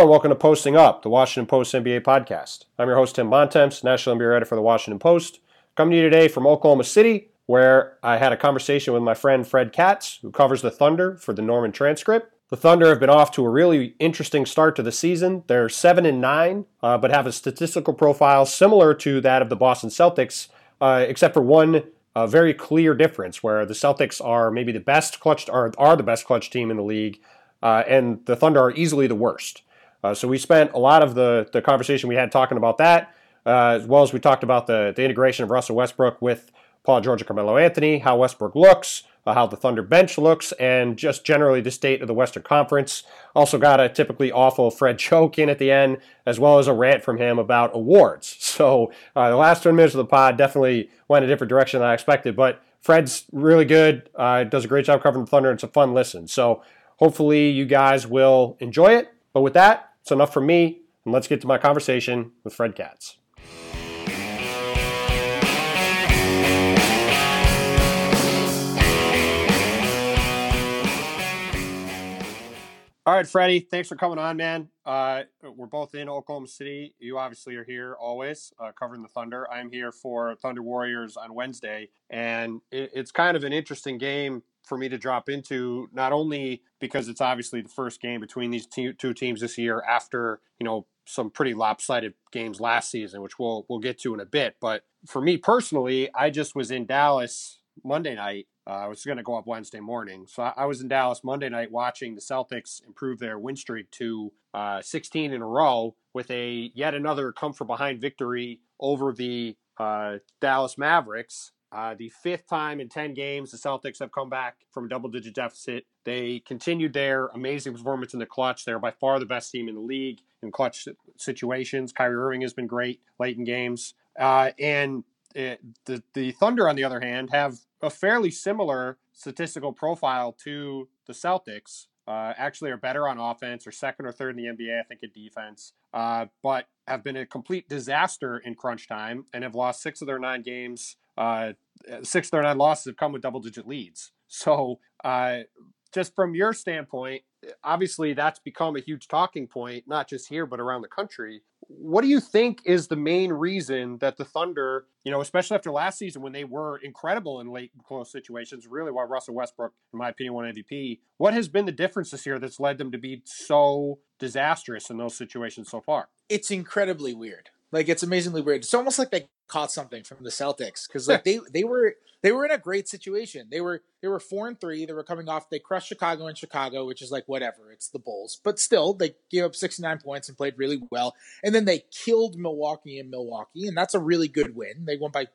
And welcome to Posting Up, the Washington Post NBA podcast. I'm your host, Tim Bontemps, National NBA writer for the Washington Post. Coming to you today from Oklahoma City, where I had a conversation with my friend Fred Katz, who covers the Thunder for the Norman Transcript. The Thunder have been off to a really interesting start to the season. They're 7 and 9, uh, but have a statistical profile similar to that of the Boston Celtics, uh, except for one uh, very clear difference where the Celtics are maybe the best clutch, are, are the best clutch team in the league, uh, and the Thunder are easily the worst. Uh, so we spent a lot of the, the conversation we had talking about that, uh, as well as we talked about the, the integration of Russell Westbrook with Paul George and Carmelo Anthony, how Westbrook looks, uh, how the Thunder bench looks, and just generally the state of the Western Conference. Also got a typically awful Fred choke in at the end, as well as a rant from him about awards. So uh, the last 20 minutes of the pod definitely went a different direction than I expected, but Fred's really good, uh, does a great job covering the Thunder. It's a fun listen. So hopefully you guys will enjoy it. But with that, it's enough for me, and let's get to my conversation with Fred Katz. All right, Freddie, thanks for coming on, man. Uh, we're both in Oklahoma City. You obviously are here always uh, covering the Thunder. I'm here for Thunder Warriors on Wednesday, and it, it's kind of an interesting game for me to drop into, not only because it's obviously the first game between these two, teams this year after, you know, some pretty lopsided games last season, which we'll we'll get to in a bit. But for me personally, I just was in Dallas Monday night. Uh, I was going to go up Wednesday morning, so I, I, was in Dallas Monday night watching the Celtics improve their win streak to uh, 16 in a row with a yet another come from behind victory over the uh, Dallas Mavericks. Uh, the fifth time in 10 games, the Celtics have come back from a double digit deficit. They continued their amazing performance in the clutch. They're by far the best team in the league in clutch situations. Kyrie Irving has been great late in games. Uh, and it, the, the Thunder, on the other hand, have a fairly similar statistical profile to the Celtics. Uh, actually, are better on offense, or second or third in the NBA, I think, in defense, uh, but have been a complete disaster in crunch time and have lost six of their nine games uh, six nine losses have come with double digit leads. So, uh, just from your standpoint, obviously that's become a huge talking point, not just here, but around the country. What do you think is the main reason that the Thunder, you know, especially after last season when they were incredible in late close situations, really why Russell Westbrook, in my opinion, won MVP? What has been the difference this year that's led them to be so disastrous in those situations so far? It's incredibly weird. Like it's amazingly weird. It's almost like they caught something from the Celtics because like they they were they were in a great situation. They were they were four and three. They were coming off. They crushed Chicago in Chicago, which is like whatever. It's the Bulls, but still they gave up sixty nine points and played really well. And then they killed Milwaukee in Milwaukee, and that's a really good win. They won by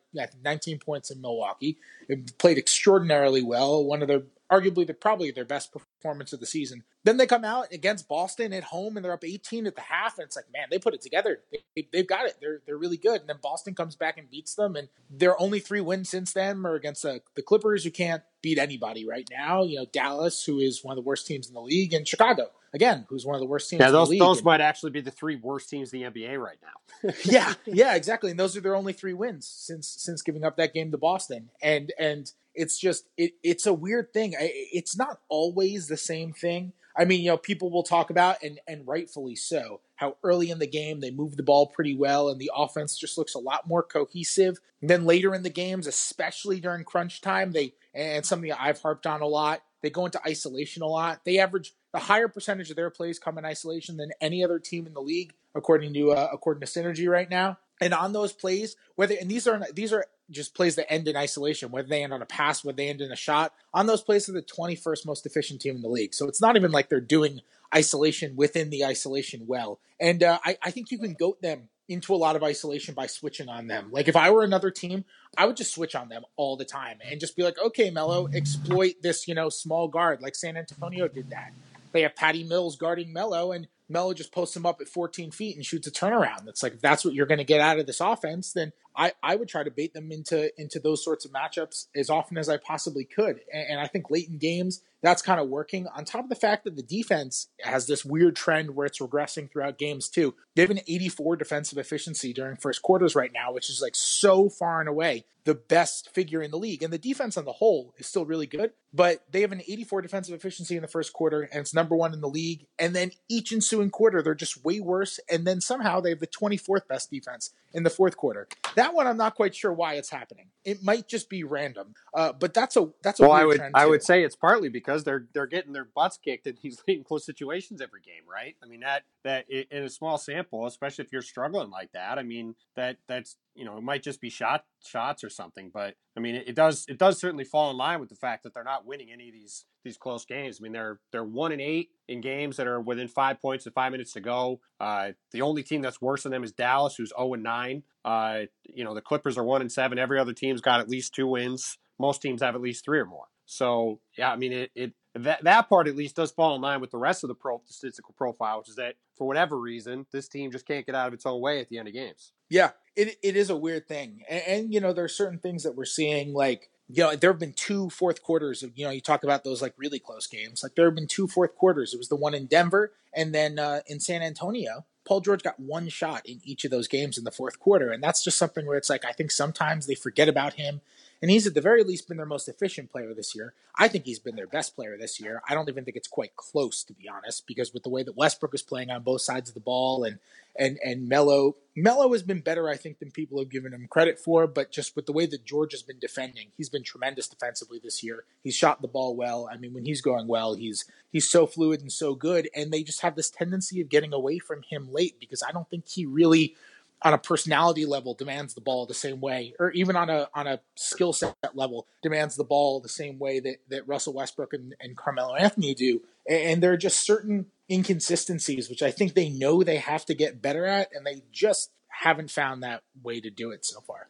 nineteen points in Milwaukee. It played extraordinarily well. One of the arguably the probably their best performance of the season. Then they come out against Boston at home and they're up 18 at the half, and it's like, man, they put it together. They, have got it. They're they're really good. And then Boston comes back and beats them, and their only three wins since then are against the, the Clippers, who can't beat anybody right now. You know, Dallas, who is one of the worst teams in the league, and Chicago, again, who's one of the worst teams. Yeah, those those and, might actually be the three worst teams in the NBA right now. yeah, yeah, exactly. And those are their only three wins since since giving up that game to Boston. And and it's just it, it's a weird thing. It's not always the same thing. I mean, you know, people will talk about and and rightfully so how early in the game they move the ball pretty well and the offense just looks a lot more cohesive. And then later in the games, especially during crunch time, they and something I've harped on a lot, they go into isolation a lot. They average the higher percentage of their plays come in isolation than any other team in the league, according to uh, according to Synergy right now. And on those plays, whether and these are these are just plays that end in isolation, whether they end on a pass, whether they end in a shot. On those plays, they're the 21st most efficient team in the league. So it's not even like they're doing isolation within the isolation well. And uh, I, I think you can goat them into a lot of isolation by switching on them. Like if I were another team, I would just switch on them all the time and just be like, okay, Melo, exploit this, you know, small guard like San Antonio did that. They have Patty Mills guarding Melo, and Melo just posts him up at 14 feet and shoots a turnaround. That's like, if that's what you're going to get out of this offense, then I, I would try to bait them into into those sorts of matchups as often as I possibly could. And, and I think late in games, that's kind of working. On top of the fact that the defense has this weird trend where it's regressing throughout games too. They have an 84 defensive efficiency during first quarters right now, which is like so far and away the best figure in the league. And the defense on the whole is still really good, but they have an 84 defensive efficiency in the first quarter, and it's number one in the league. And then each ensuing quarter, they're just way worse. And then somehow they have the 24th best defense in the fourth quarter. That one, I'm not quite sure why it's happening. It might just be random, uh, but that's a that's a well. I would I would say it's partly because they're they're getting their butts kicked in these late and close situations every game, right? I mean that that in a small sample, especially if you're struggling like that. I mean that that's you know it might just be shot shots or something, but I mean it, it does it does certainly fall in line with the fact that they're not winning any of these these close games. I mean they're they're one and eight in games that are within five points and five minutes to go. Uh, the only team that's worse than them is Dallas, who's zero oh and nine. Uh, you know, the Clippers are one and seven. Every other team's got at least two wins. Most teams have at least three or more. So yeah, I mean it, it that that part at least does fall in line with the rest of the pro statistical profile, which is that for whatever reason, this team just can't get out of its own way at the end of games. Yeah, it it is a weird thing, and, and you know there are certain things that we're seeing like you know, there have been two fourth quarters of, you know, you talk about those like really close games. Like there have been two fourth quarters. It was the one in Denver and then uh, in San Antonio. Paul George got one shot in each of those games in the fourth quarter. And that's just something where it's like, I think sometimes they forget about him. And he's at the very least been their most efficient player this year. I think he's been their best player this year. I don't even think it's quite close, to be honest, because with the way that Westbrook is playing on both sides of the ball and and and Melo, Melo has been better, I think, than people have given him credit for. But just with the way that George has been defending, he's been tremendous defensively this year. He's shot the ball well. I mean, when he's going well, he's he's so fluid and so good. And they just have this tendency of getting away from him late because I don't think he really on a personality level demands the ball the same way, or even on a on a skill set level demands the ball the same way that, that Russell Westbrook and, and Carmelo Anthony do. And there are just certain inconsistencies which I think they know they have to get better at, and they just haven't found that way to do it so far.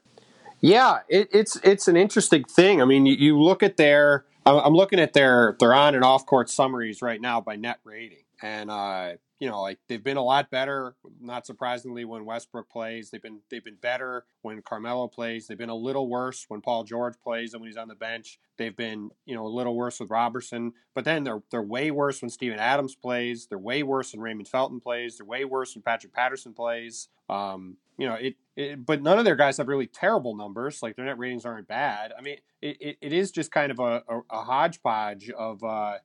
Yeah, it, it's it's an interesting thing. I mean, you, you look at their I'm looking at their their on and off court summaries right now by net rating, and uh, you know, like they've been a lot better. Not surprisingly, when Westbrook plays, they've been they've been better when Carmelo plays. They've been a little worse when Paul George plays and when he's on the bench. They've been you know a little worse with Roberson, but then they're they're way worse when Steven Adams plays. They're way worse when Raymond Felton plays. They're way worse when Patrick Patterson plays. Um, you know, it, it, but none of their guys have really terrible numbers. Like their net ratings aren't bad. I mean, it, it, it is just kind of a, a, a hodgepodge of uh,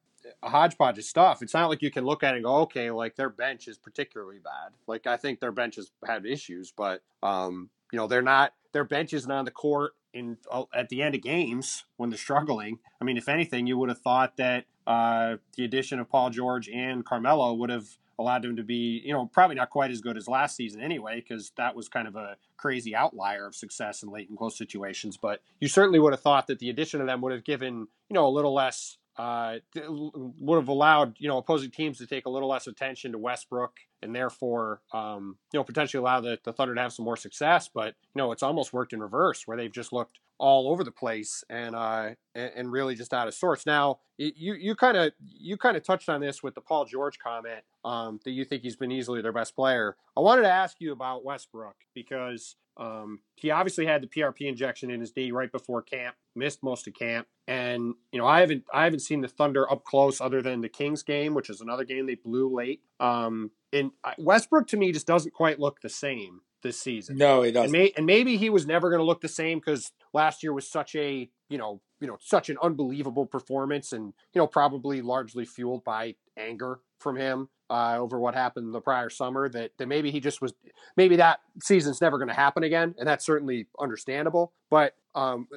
a hodgepodge of stuff. It's not like you can look at it and go, okay, like their bench is particularly bad. Like I think their bench has had issues, but um, you know, they're not their bench isn't on the court in uh, at the end of games when they're struggling. I mean, if anything, you would have thought that uh, the addition of Paul George and Carmelo would have allowed them to be, you know, probably not quite as good as last season anyway, because that was kind of a crazy outlier of success in late and close situations. But you certainly would have thought that the addition of them would have given, you know, a little less uh, would have allowed you know opposing teams to take a little less attention to Westbrook and therefore um, you know potentially allow the, the Thunder to have some more success. But you know it's almost worked in reverse where they've just looked all over the place and uh, and really just out of sorts. Now you you kind of you kind of touched on this with the Paul George comment um, that you think he's been easily their best player. I wanted to ask you about Westbrook because um, he obviously had the PRP injection in his knee right before camp, missed most of camp, and you know I haven't I haven't seen the Thunder up close other than the Kings game, which is another game they blew late. Um, and Westbrook to me just doesn't quite look the same this season. No, he doesn't. And, may, and maybe he was never going to look the same because last year was such a you know you know such an unbelievable performance, and you know probably largely fueled by anger from him uh, over what happened the prior summer. That that maybe he just was maybe that season's never going to happen again, and that's certainly understandable. But um,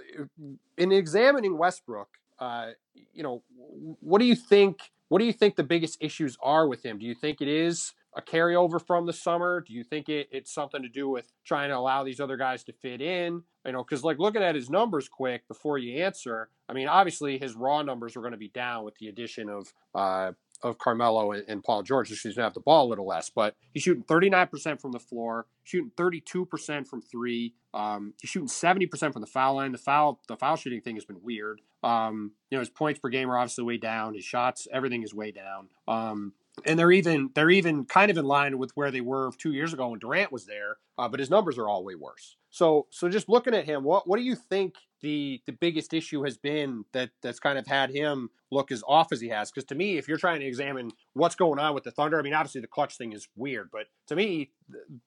in examining Westbrook, uh, you know, what do you think? What do you think the biggest issues are with him? Do you think it is a carryover from the summer? Do you think it, it's something to do with trying to allow these other guys to fit in? You know, because like looking at his numbers quick before you answer, I mean, obviously his raw numbers are going to be down with the addition of uh, of Carmelo and, and Paul George. So he's going to have the ball a little less, but he's shooting 39% from the floor, shooting 32% from three. Um, he's shooting 70% from the foul line. The foul the foul shooting thing has been weird. Um, you know, his points per game are obviously way down. His shots, everything is way down. Um, and they're even they're even kind of in line with where they were two years ago when Durant was there, uh, but his numbers are all way worse. So so just looking at him, what what do you think the the biggest issue has been that that's kind of had him look as off as he has? Because to me, if you're trying to examine what's going on with the Thunder, I mean, obviously the clutch thing is weird, but to me,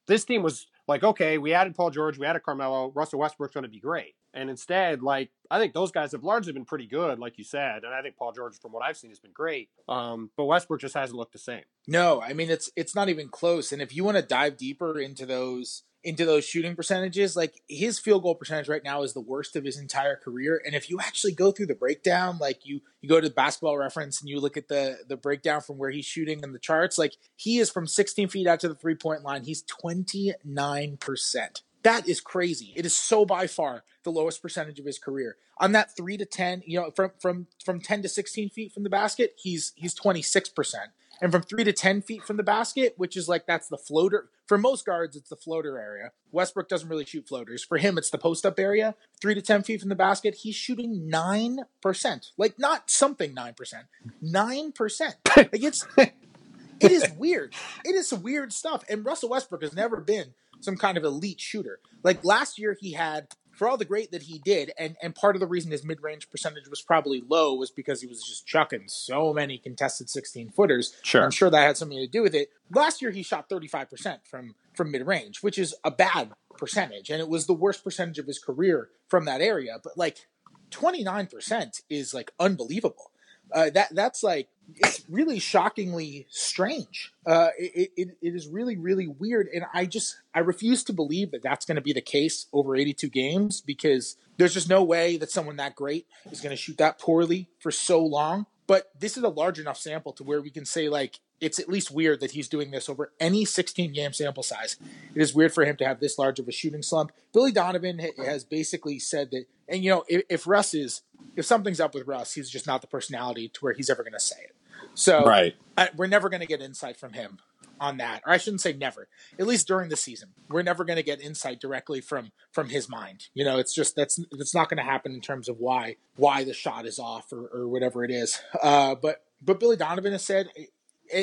this team was like, okay, we added Paul George, we added Carmelo, Russell Westbrook's going to be great, and instead, like, I think those guys have largely been pretty good, like you said, and I think Paul George, from what I've seen, has been great. Um, but Westbrook just hasn't looked the same. No, I mean it's it's not even close. And if you want to dive deeper into those into those shooting percentages, like his field goal percentage right now is the worst of his entire career. And if you actually go through the breakdown, like you you go to basketball reference and you look at the the breakdown from where he's shooting in the charts, like he is from 16 feet out to the three point line, he's 29%. That is crazy. It is so by far the lowest percentage of his career. On that three to ten, you know, from from from ten to sixteen feet from the basket, he's he's twenty six percent. And from three to 10 feet from the basket, which is like that's the floater. For most guards, it's the floater area. Westbrook doesn't really shoot floaters. For him, it's the post up area. Three to 10 feet from the basket, he's shooting 9%. Like, not something 9%, 9%. Like, it's, it is weird. It is weird stuff. And Russell Westbrook has never been some kind of elite shooter. Like, last year, he had for all the great that he did, and and part of the reason his mid range percentage was probably low was because he was just chucking so many contested sixteen footers. Sure, I'm sure that had something to do with it. Last year he shot 35 percent from from mid range, which is a bad percentage, and it was the worst percentage of his career from that area. But like 29 percent is like unbelievable. Uh, that that's like it's really shockingly strange. Uh, it, it, it is really really weird, and I just I refuse to believe that that's going to be the case over 82 games because there's just no way that someone that great is going to shoot that poorly for so long. But this is a large enough sample to where we can say like it's at least weird that he's doing this over any 16 game sample size. It is weird for him to have this large of a shooting slump. Billy Donovan has basically said that, and you know, if, if Russ is, if something's up with Russ, he's just not the personality to where he's ever going to say it. So right. I, we're never going to get insight from him on that, or I shouldn't say never. At least during the season, we're never going to get insight directly from from his mind. You know, it's just that's that's not going to happen in terms of why why the shot is off or, or whatever it is. Uh, but but Billy Donovan has said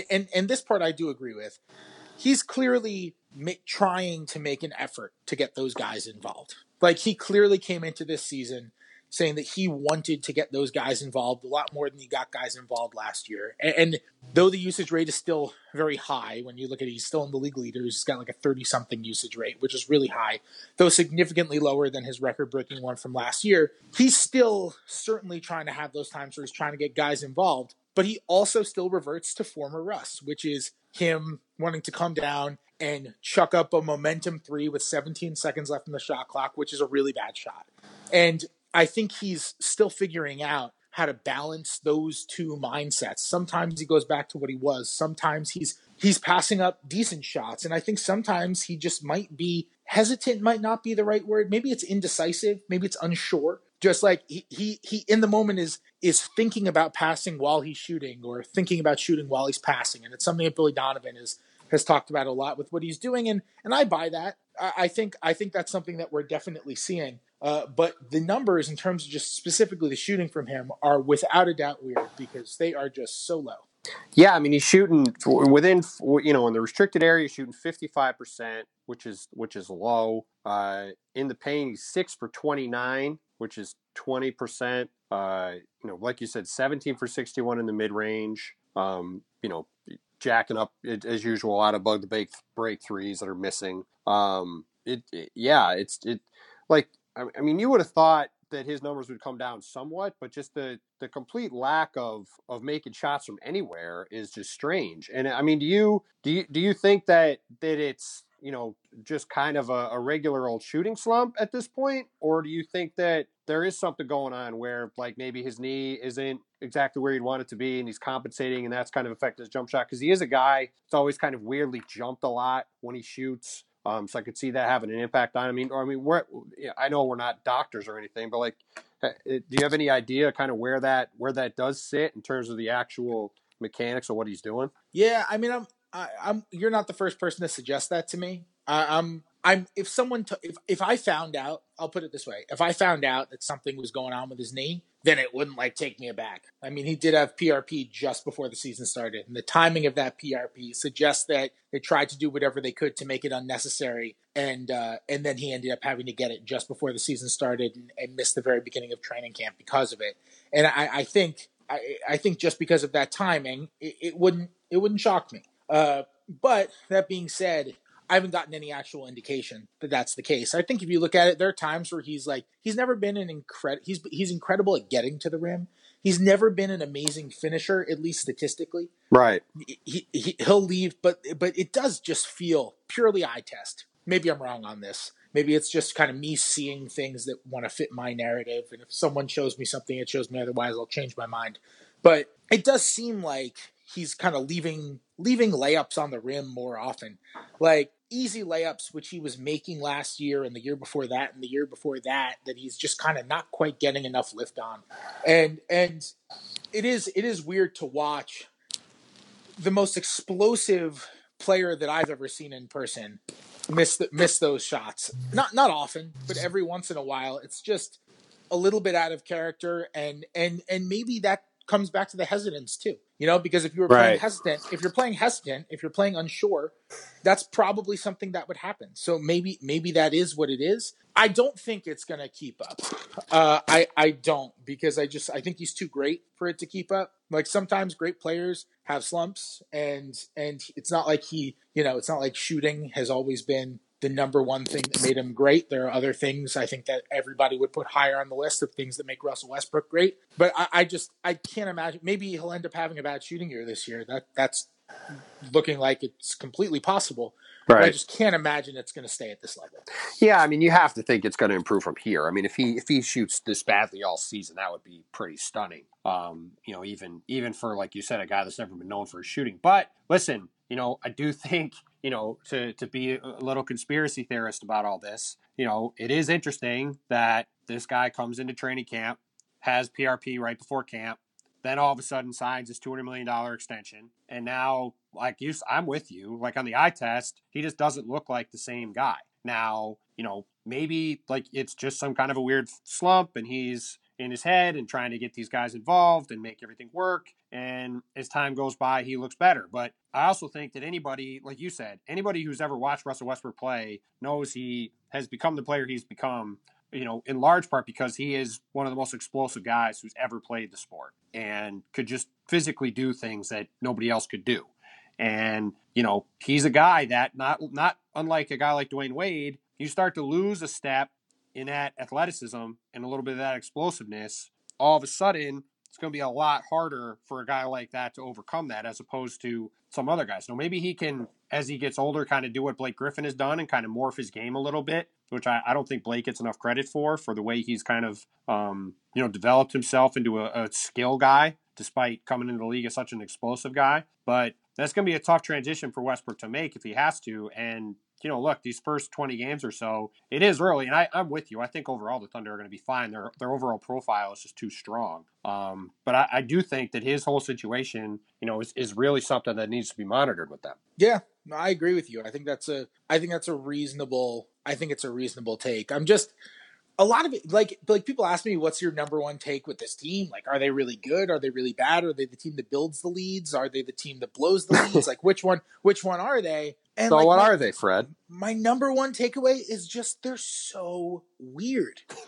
and and this part I do agree with. He's clearly trying to make an effort to get those guys involved. Like he clearly came into this season saying that he wanted to get those guys involved a lot more than he got guys involved last year. And, and though the usage rate is still very high, when you look at it, he's still in the league leaders. He's got like a 30 something usage rate, which is really high, though significantly lower than his record breaking one from last year. He's still certainly trying to have those times where he's trying to get guys involved but he also still reverts to former Russ, which is him wanting to come down and chuck up a momentum three with 17 seconds left in the shot clock, which is a really bad shot. And I think he's still figuring out how to balance those two mindsets. Sometimes he goes back to what he was. Sometimes he's he's passing up decent shots and I think sometimes he just might be hesitant might not be the right word. Maybe it's indecisive, maybe it's unsure just like he, he he in the moment is is thinking about passing while he's shooting or thinking about shooting while he's passing. And it's something that billy donovan is has talked about a lot with what he's doing. And and i buy that. I, I think i think that's something that we're definitely seeing. Uh, but the numbers in terms of just specifically the shooting from him are without a doubt weird because they are just so low yeah, I mean he's shooting within you know in the restricted area shooting fifty five percent, which is which is low. Uh, in the paint, he's six for twenty nine, which is 20%. Uh, you know, like you said, 17 for 61 in the mid range. Um, you know, jacking up as usual out of bug the break, break threes that are missing. Um, it, it yeah, it's it like I, I mean, you would have thought that his numbers would come down somewhat, but just the the complete lack of of making shots from anywhere is just strange. And I mean, do you do you do you think that that it's you know just kind of a, a regular old shooting slump at this point, or do you think that there is something going on where like maybe his knee isn't exactly where he'd want it to be and he's compensating and that's kind of affected his jump shot? Because he is a guy that's always kind of weirdly jumped a lot when he shoots um, so I could see that having an impact on. I mean, I mean, we're I know we're not doctors or anything, but like, uh, do you have any idea kind of where that where that does sit in terms of the actual mechanics of what he's doing? Yeah, I mean, I'm I, am i am You're not the first person to suggest that to me. I, I'm I'm if someone t- if if I found out, I'll put it this way: if I found out that something was going on with his knee, then it wouldn't like take me aback. I mean, he did have PRP just before the season started, and the timing of that PRP suggests that they tried to do whatever they could to make it unnecessary, and uh, and then he ended up having to get it just before the season started and, and missed the very beginning of training camp because of it. And I, I think I, I, think just because of that timing, it, it wouldn't it wouldn't shock me. Uh, but that being said, I haven't gotten any actual indication that that's the case. I think if you look at it, there are times where he's like he's never been an incredible he's he's incredible at getting to the rim. He's never been an amazing finisher, at least statistically. Right. He, he he'll leave, but but it does just feel purely eye test. Maybe I'm wrong on this. Maybe it's just kind of me seeing things that want to fit my narrative, and if someone shows me something, it shows me otherwise. I'll change my mind. But it does seem like he's kind of leaving leaving layups on the rim more often. Like easy layups, which he was making last year and the year before that and the year before that, that he's just kind of not quite getting enough lift on. And and it is it is weird to watch the most explosive player that I've ever seen in person miss the, miss those shots. Not not often, but every once in a while. It's just a little bit out of character and and and maybe that comes back to the hesitance too. You know, because if you were playing hesitant, if you're playing hesitant, if you're playing unsure, that's probably something that would happen. So maybe maybe that is what it is. I don't think it's going to keep up. Uh, I I don't because I just I think he's too great for it to keep up. Like sometimes great players have slumps, and and it's not like he you know it's not like shooting has always been the number one thing that made him great. There are other things I think that everybody would put higher on the list of things that make Russell Westbrook great. But I, I just I can't imagine. Maybe he'll end up having a bad shooting year this year. That that's looking like it's completely possible. Right. But I just can't imagine it's going to stay at this level. Yeah, I mean, you have to think it's going to improve from here. I mean, if he if he shoots this badly all season, that would be pretty stunning. Um, you know, even even for like you said, a guy that's never been known for his shooting. But listen, you know, I do think you know, to to be a little conspiracy theorist about all this, you know, it is interesting that this guy comes into training camp, has PRP right before camp, then all of a sudden signs his two hundred million dollar extension, and now, like you, I'm with you. Like on the eye test, he just doesn't look like the same guy. Now, you know, maybe like it's just some kind of a weird slump, and he's in his head and trying to get these guys involved and make everything work. And as time goes by, he looks better. But I also think that anybody, like you said, anybody who's ever watched Russell Westbrook play knows he has become the player he's become, you know, in large part because he is one of the most explosive guys who's ever played the sport and could just physically do things that nobody else could do. And, you know, he's a guy that not not unlike a guy like Dwyane Wade, you start to lose a step in that athleticism and a little bit of that explosiveness, all of a sudden it's going to be a lot harder for a guy like that to overcome that as opposed to some other guys. Now, maybe he can, as he gets older, kind of do what Blake Griffin has done and kind of morph his game a little bit, which I, I don't think Blake gets enough credit for, for the way he's kind of, um, you know, developed himself into a, a skill guy, despite coming into the league as such an explosive guy. But that's going to be a tough transition for Westbrook to make if he has to. And you know, look, these first 20 games or so, it is early, and I, am with you. I think overall the Thunder are going to be fine. Their their overall profile is just too strong. Um, but I, I, do think that his whole situation, you know, is, is really something that needs to be monitored with them. Yeah, I agree with you. I think that's a I think that's a reasonable I think it's a reasonable take. I'm just a lot of it like like people ask me what's your number one take with this team like are they really good are they really bad are they the team that builds the leads are they the team that blows the leads like which one which one are they and so like what my, are they fred my number one takeaway is just they're so weird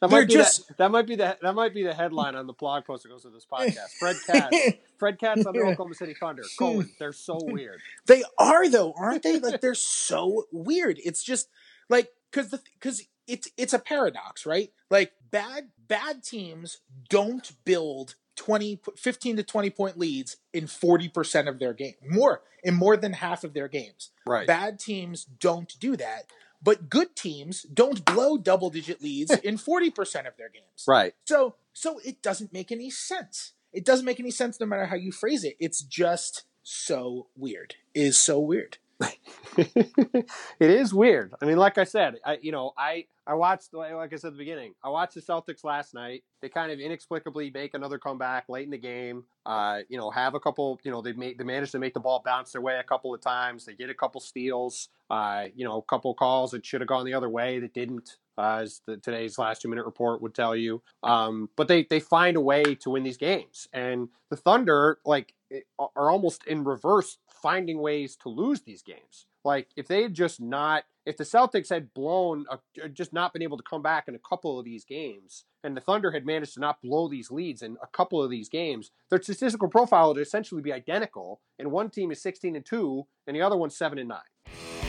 that might be just that, that, might be the that might be the headline on the blog post that goes with this podcast. Fred Katz, Fred Katz on the Oklahoma City Thunder. Colon, they're so weird. They are though, aren't they? Like they're so weird. It's just like because the because it's it's a paradox, right? Like bad bad teams don't build 20 15 to 20 point leads in 40% of their game. More in more than half of their games. Right. Bad teams don't do that. But good teams don't blow double digit leads in 40% of their games. Right. So so it doesn't make any sense. It doesn't make any sense no matter how you phrase it. It's just so weird. It is so weird. it is weird. I mean, like I said, I you know I I watched like I said at the beginning. I watched the Celtics last night. They kind of inexplicably make another comeback late in the game. Uh, you know, have a couple. You know, they made they managed to make the ball bounce their way a couple of times. They get a couple steals. Uh, you know, a couple calls that should have gone the other way that didn't. Uh, as the, today's last two minute report would tell you. Um, but they they find a way to win these games, and the Thunder like are almost in reverse finding ways to lose these games. Like if they had just not, if the Celtics had blown, a, just not been able to come back in a couple of these games, and the Thunder had managed to not blow these leads in a couple of these games, their statistical profile would essentially be identical. And one team is 16 and two, and the other one's seven and nine.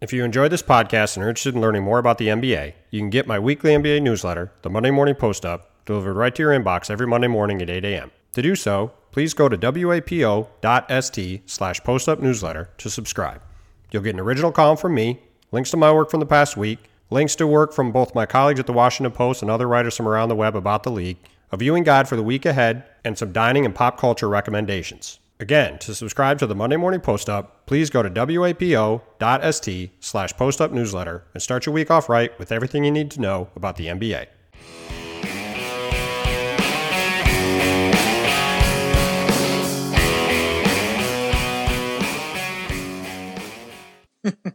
If you enjoyed this podcast and are interested in learning more about the NBA, you can get my weekly NBA newsletter, the Monday Morning Post Up, delivered right to your inbox every Monday morning at 8 a.m. To do so, please go to wapo.st slash postupnewsletter to subscribe. You'll get an original column from me, links to my work from the past week, links to work from both my colleagues at the Washington Post and other writers from around the web about the league, a viewing guide for the week ahead, and some dining and pop culture recommendations. Again, to subscribe to the Monday Morning Post Up, please go to wapo.st slash postup newsletter and start your week off right with everything you need to know about the NBA.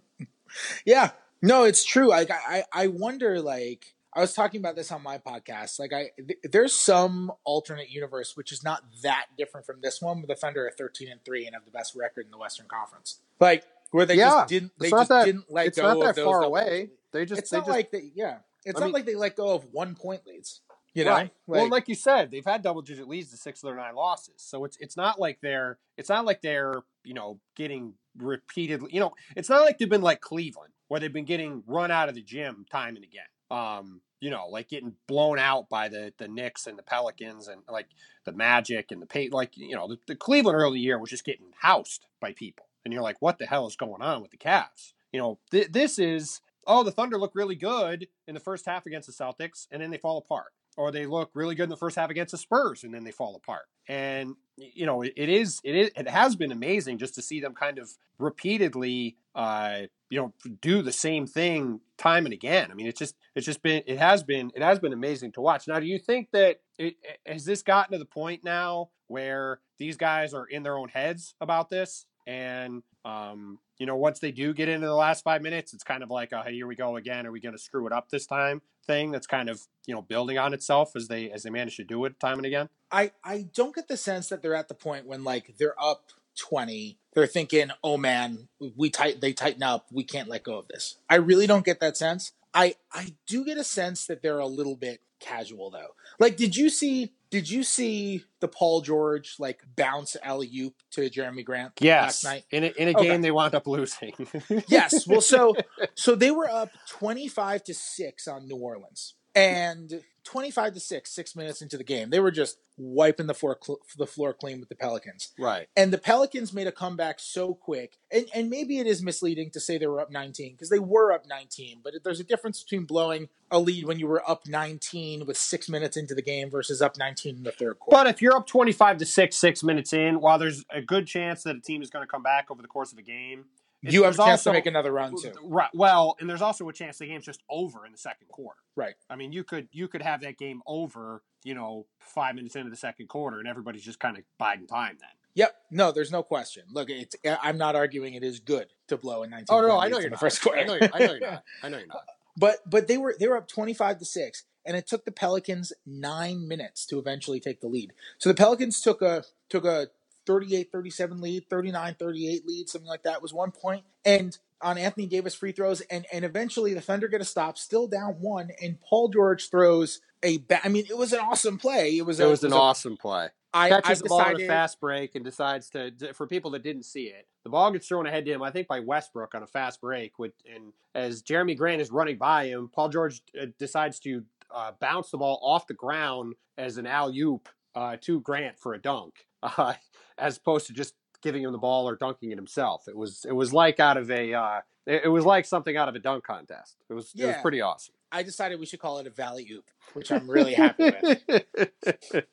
yeah, no, it's true. Like I, I wonder, like I was talking about this on my podcast. Like, I th- there's some alternate universe which is not that different from this one, but the Thunder are 13 and three and have the best record in the Western Conference. Like, where they yeah, just didn't, they just that, didn't let it's go not that of those far away. They just, it's they not just, like they, yeah, it's I not mean- like they let go of one point leads. You know, right. well, like you said, they've had double digit leads to six of their nine losses. So it's it's not like they're it's not like they're you know getting repeatedly. You know, it's not like they've been like Cleveland where they've been getting run out of the gym time and again. Um, you know, like getting blown out by the the Knicks and the Pelicans and like the Magic and the pay like you know the, the Cleveland early year was just getting housed by people, and you're like, what the hell is going on with the Cavs? You know, th- this is oh the Thunder look really good in the first half against the Celtics, and then they fall apart, or they look really good in the first half against the Spurs, and then they fall apart. And you know, it, is it is it has been amazing just to see them kind of repeatedly uh, you know do the same thing time and again. I mean, it's just it's just been it has been it has been amazing to watch. Now, do you think that it has this gotten to the point now where these guys are in their own heads about this and um, you know, once they do get into the last five minutes, it's kind of like, a, hey, here we go again. Are we going to screw it up this time? Thing that's kind of you know building on itself as they as they manage to do it time and again. I I don't get the sense that they're at the point when like they're up 20 they're thinking oh man we tight they tighten up we can't let go of this i really don't get that sense i i do get a sense that they're a little bit casual though like did you see did you see the paul george like bounce alley oop to Jerami Grant Yes, last night in a, in a Okay. game they wound up losing. yes well so so they were up 25 to 6 on new orleans and 25 to 6 6 minutes into the game they were just wiping the floor cl- the floor clean with the pelicans right. and the Pelicans made a comeback so quick. And and maybe it is misleading to say they were up 19 because they were up 19, but there's a difference between blowing a lead when you were up 19 with 6 minutes into the game versus up 19 in the third quarter. But if you're up 25 to 6 6 minutes in, while there's a good chance that a team is going to come back over the course of a game, you have a chance to also- make another run too. Right. Well, and there's also a chance the game's just over in the second quarter. Right. I mean, you could you could have that game over, you know, five minutes into the second quarter, and everybody's just kind of biding time then. Yep. No, there's no question. Look, it's eh, I'm not arguing it is good to blow a 19 Oh no, I know you're in the not. first quarter. I know, you're, I know you're not. I know you're not. But but they were they were up 25 to 6 and it took the Pelicans 9 minutes to eventually take the lead. So the Pelicans took a took a 38-37 lead, 39-38 lead, something like that was one point and on Anthony Davis free throws and and eventually the Thunder get a stop still down 1 and Paul George throws a ba- I mean it was an awesome play. It was It a, was an a- awesome play. I, Catches I the ball on a fast break and decides to. For people that didn't see it, the ball gets thrown ahead to him. I think by Westbrook on a fast break. With and as Jerami Grant is running by him, Paul George uh, decides to uh, bounce the ball off the ground as an alley oop uh, to Grant for a dunk, uh, as opposed to just giving him the ball or dunking it himself. It was it was like out of a uh, it, was like something out of a dunk contest. It was it was pretty awesome. I decided we should call it a valley oop, which I'm really happy with.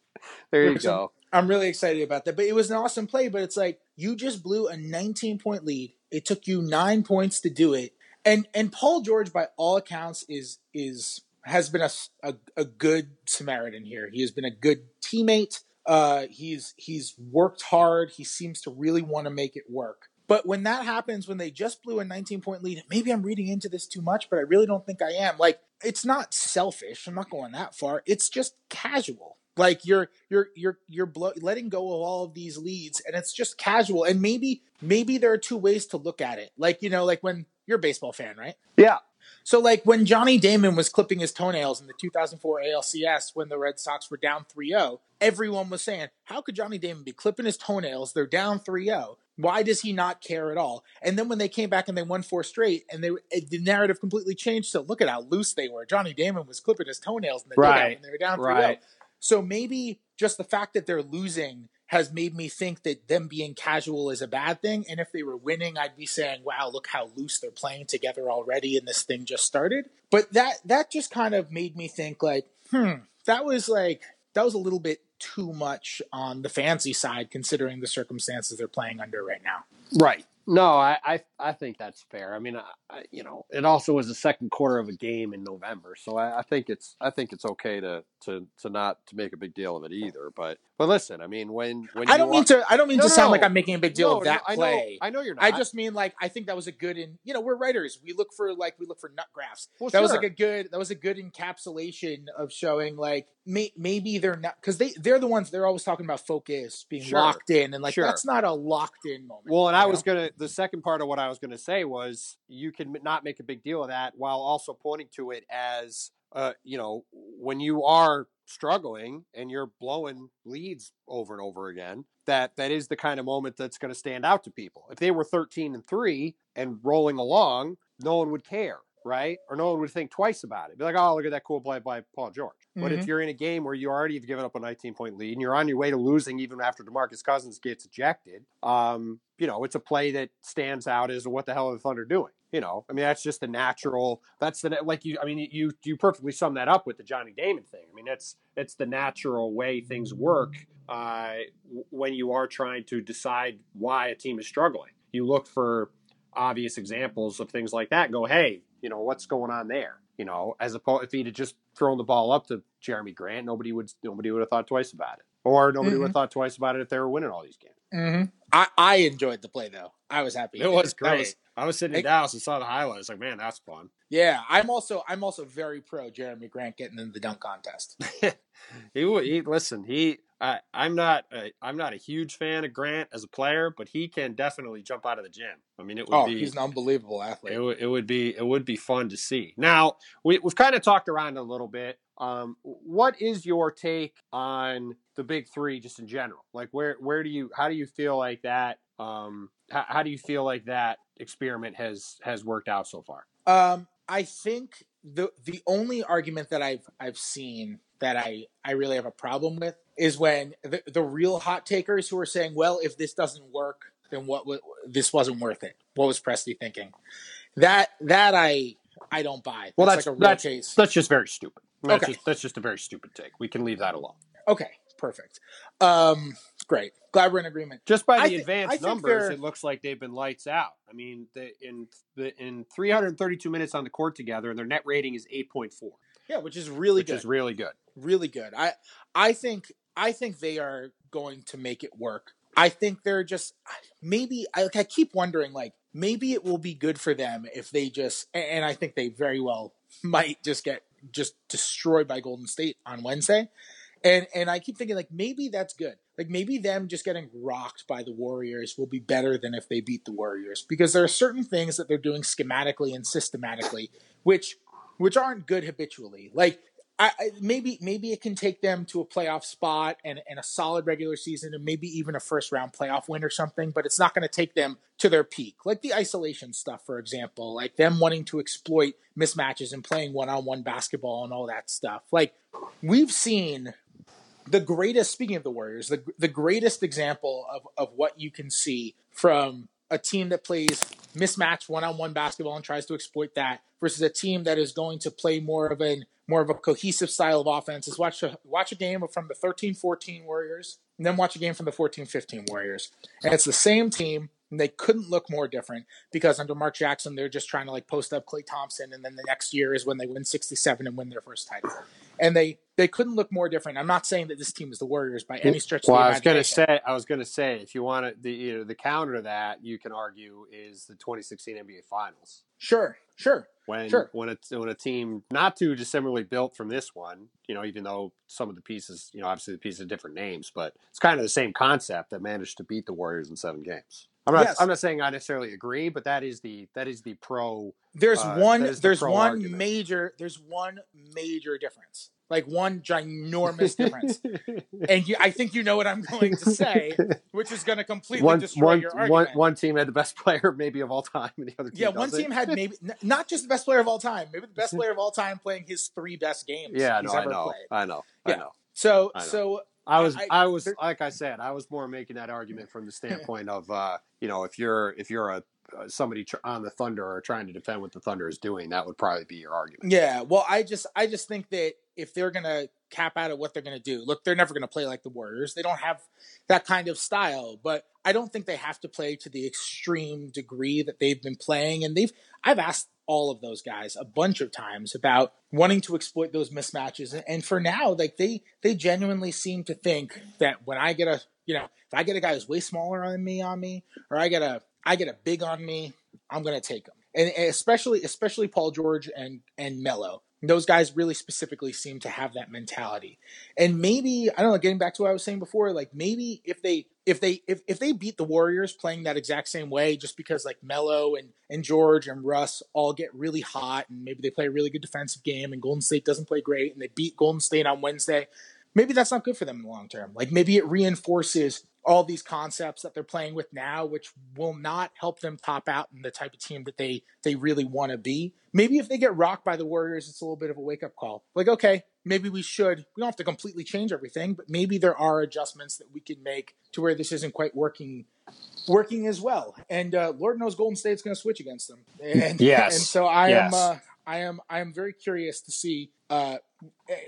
there you go. I'm really excited about that. But it was an awesome play. But it's like you just blew a 19 point lead. It took you nine points to do it, and and Paul George, by all accounts, is is has been a, a, a good Samaritan here. He has been a good teammate. Uh, he's he's worked hard. He seems to really want to make it work. But when that happens, when they just blew a 19 point lead, maybe I'm reading into this too much, but I really don't think I am. Like, it's not selfish. I'm not going that far. It's just casual. Like you're you're you're you're blo- letting go of all of these leads, and it's just casual. And maybe maybe there are two ways to look at it. Like you know, like when you're a baseball fan, right? Yeah. So, like when Johnny Damon was clipping his toenails in the 2004 ALCS when the Red Sox were down 3 0, everyone was saying, How could Johnny Damon be clipping his toenails? They're down 3 0. Why does he not care at all? And then when they came back and they won four straight, and they the narrative completely changed. So look at how loose they were. Johnny Damon was clipping his toenails in the right. when they were down 3 right. So maybe just the fact that they're losing has made me think that them being casual is a bad thing. And if they were winning, I'd be saying, wow, look how loose they're playing together already and this thing just started. But that that just kind of made me think like, hmm, that was like that was a little bit too much on the fancy side considering the circumstances they're playing under right now. Right. No, I, I, I think that's fair. I mean, I, I, you know, it also was the second quarter of a game in November, so I, I, think it's I think it's okay to, to to not to make a big deal of it either. But but listen, I mean, when when I don't mean to I don't mean no, to no, sound no. like I'm making a big deal of that I play. Know, I know you're not. I just mean like I think that was a good in you know we're writers. We look for like we look for nut graphs. Well, that sure. was like a good that was a good encapsulation of showing like may, maybe they're not because they they're the ones they're always talking about focus being Sure. locked in and like Sure. that's not a locked in moment. Well, and I know? was gonna. The second part of what I was gonna say was you can not make a big deal of that while also pointing to it as, uh, you know, when you are struggling and you're blowing leads over and over again, that that is the kind of moment that's going to stand out to people. If they were thirteen and three and rolling along, no one would care, right? Or no one would think twice about it. Be like, oh, look at that cool play by Paul George. But if Mhm. you're in a game where you already have given up a 19 point lead and you're on your way to losing even after Demarcus Cousins gets ejected, um, you know, it's a play that stands out as what the hell are the Thunder doing? You know, I mean, that's just the natural. That's the like you. I mean, you you perfectly sum that up with the Johnny Damon thing. I mean, that's it's the natural way things work uh, when you are trying to decide why a team is struggling. You look for obvious examples of things like that. And go, hey, you know, what's going on there? You know, as opposed if he'd have just thrown the ball up to Jerami Grant, nobody would nobody would have thought twice about it, or nobody would have thought twice about it if they were winning all these games. Mhm. I I enjoyed the play though. I was happy. It was great. I was sitting in It- Dallas and saw the highlights. Like, man, that's fun. yeah, I'm also I'm also very pro Jerami Grant getting in the dunk contest. he, wa- he listen. He, I, I'm not, a, I'm not a huge fan of Grant as a player, but he can definitely jump out of the gym. I mean, it would Oh, be, he's an unbelievable athlete. it would, it would be, it would be fun to see. Now, we, we've kind of talked around a little bit. Um, what is your take on the big three, just in general? Like, where, where do you, how do you feel like that? Um, how, how do you feel like that experiment has has worked out so far? Um, I think the the only argument that I've I've seen that I I really have a problem with is when the, the real hot takers who are saying, well, if this doesn't work, then what wa- this wasn't worth it. What was Presti thinking? That that I I don't buy. Well, that's, like that's, case. that's just very stupid. That's, Okay. just, that's just a very stupid take. We can leave that alone. Okay, perfect. Um, great. Glad we're in agreement. Just by the I advanced numbers, it looks like they've been lights out. I mean, the, in the, in 332 minutes on the court together, and their net rating is 8.4, Yeah, which is really which good. is really good. really good. I I think I think they are going to make it work. I think they're just maybe I like I keep wondering like maybe it will be good for them if they just and I think they very well might just get just destroyed by Golden State on Wednesday. And and I keep thinking like maybe that's good. Like maybe them just getting rocked by the Warriors will be better than if they beat the Warriors because there are certain things that they're doing schematically and systematically which which aren't good habitually. Like I, I maybe maybe it can take them to a playoff spot and, and a solid regular season and maybe even a first round playoff win or something, but it's not going to take them to their peak. Like the isolation stuff, for example, like them wanting to exploit mismatches and playing one on one basketball and all that stuff. Like we've seen the greatest speaking of the Warriors, the the greatest example of, of what you can see from a team that plays mismatch one-on-one basketball and tries to exploit that versus a team that is going to play more of a more of a cohesive style of offense is watch a watch a game from the 13-14 Warriors and then watch a game from the 14-15 Warriors. And it's the same team and they couldn't look more different because under Mark Jackson, they're just trying to like post up Klay Thompson, and then the next year is when they win 67 and win their first title. And they they couldn't look more different. I'm not saying that this team is the Warriors by any stretch. Well, of the I was going to say, I was going to say, if you want to, the you know, the counter to that, you can argue is the 2016 NBA Finals Sure, sure. when Sure. when a when a team not too dissimilarly built from this one, you know, even though some of the pieces, you know, obviously the pieces are different names, but it's kind of the same concept that managed to beat the Warriors in seven games. I'm not Yes. I'm not saying I necessarily agree, but that is the that is the pro. There's Uh, one that is the there's one argument. major there's one major difference. Like one ginormous difference. And you, I think you know what I'm going to say, which is going to completely one destroy one your argument. one team had the best player maybe of all time, and the other team yeah, one team had maybe n- not just the best player of all time, maybe the best player of all time playing his three best games Yeah, he's no, I know, played. I know, Yeah. I know. So I know. so I was, I- I, was, there- like I said, I was more making that argument from the standpoint of, uh, you know, if you're if you're a Uh, somebody tr- on the Thunder or trying to defend what the Thunder is doing, that would probably be your argument. Yeah, well, I just I just think that if they're gonna cap out at what they're gonna do, look, they're never gonna play like the Warriors. They don't have that kind of style, but I don't think they have to play to the extreme degree that they've been playing. And they've I've asked all of those guys a bunch of times about wanting to exploit those mismatches. And for now, like they they genuinely seem to think that when I get a you know if I get a guy who's way smaller than me on me, or I get a I get a big on me, I'm gonna take him. And especially especially Paul George and and Melo. Those guys really specifically seem to have that mentality. And maybe I don't know, getting back to what I was saying before, like maybe if they if they if, if they beat the Warriors playing that exact same way, just because like Melo and, and George and Russ all get really hot and maybe they play a really good defensive game and Golden State doesn't play great and they beat Golden State on Wednesday, maybe that's not good for them in the long term. Like maybe it reinforces all these concepts that they're playing with now, which will not help them top out in the type of team that they they really want to be. Maybe if they get rocked by the Warriors, it's a little bit of a wake up call. Like, okay, maybe we should. We don't have to completely change everything, but maybe there are adjustments that we can make to where this isn't quite working working as well. And uh, Lord knows Golden State's going to switch against them. And, Yes. and so I Yes. am uh, I am I am very curious to see. Uh,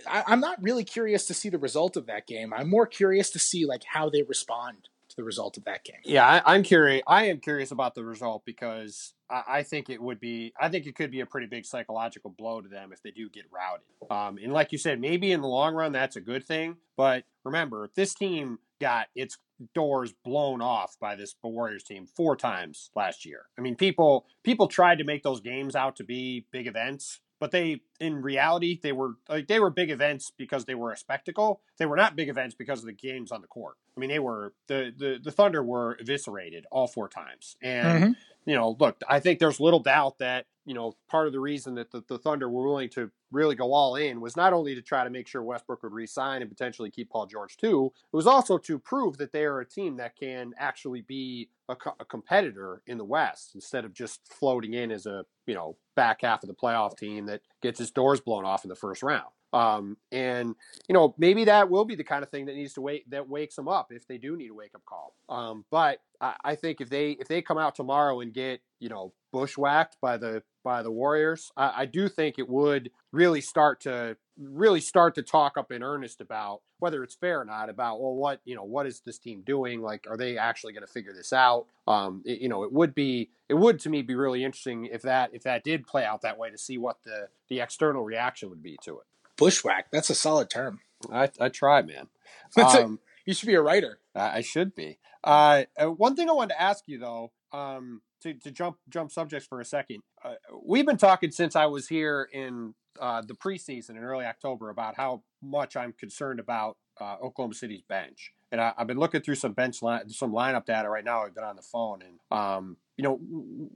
I, I'm not really curious to see the result of that game. I'm more curious to see like how they respond to the result of that game. Yeah, I, I'm curious. I am curious about the result because I, I think it would be. I think it could be a pretty big psychological blow to them if they do get routed. Um, and like you said, maybe in the long run that's a good thing. But remember, this team got its doors blown off by this Warriors team four times last year. I mean, people people tried to make those games out to be big events, but they in reality they were like they were big events because they were a spectacle. They were not big events because of the games on the court. I mean, they were the the, the Thunder were eviscerated all four times, and mm-hmm. You know, look, I think there's little doubt that, you know, part of the reason that the, the Thunder were willing to really go all in was not only to try to make sure Westbrook would resign and potentially keep Paul George too, it was also to prove that they are a team that can actually be a, co- a competitor in the West instead of just floating in as a, you know, back half of the playoff team that gets its doors blown off in the first round. Um, and you know maybe that will be the kind of thing that needs to wake that wakes them up if they do need a wake up call. Um, but I, I think if they if they come out tomorrow and get you know bushwhacked by the by the Warriors, I, I do think it would really start to really start to talk up in earnest about whether it's fair or not about well what you know what is this team doing? Like are they actually going to figure this out? Um it- you know it would be it would to me be really interesting if that if that did play out that way to see what the the external reaction would be to it Bushwhack, that's a solid term. i i try man um, You should be a writer. I I should be. Uh, uh, one thing I wanted to ask you though, um, to, to jump jump subjects for a second, uh, we've been talking since I was here in uh, the preseason in early October about how much I'm concerned about uh, Oklahoma City's bench, and I, I've been looking through some bench line, some lineup data right now. I've been on the phone, and um, you know,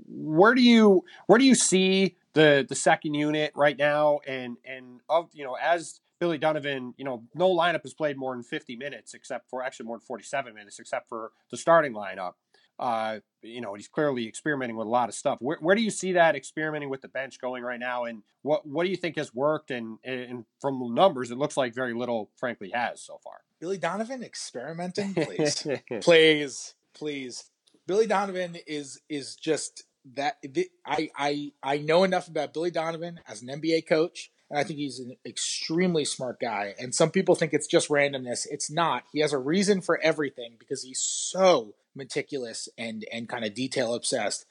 where do you where do you see the the second unit right now, and and of you know as Billy Donovan, you know, no lineup has played more than 50 minutes, except for actually more than 47 minutes, except for the starting lineup. Uh, you know, he's clearly experimenting with a lot of stuff. Where, where do you see that experimenting with the bench going right now, and what what do you think has worked? And and from the numbers, it looks like very little, frankly, has so far. Billy Donovan experimenting, please. please, please. Billy Donovan is is just that I I I know enough about Billy Donovan as an NBA coach, and I think he's an extremely smart guy. And some people think it's just randomness. It's not. He has a reason for everything because he's so meticulous and and kind of detail obsessed.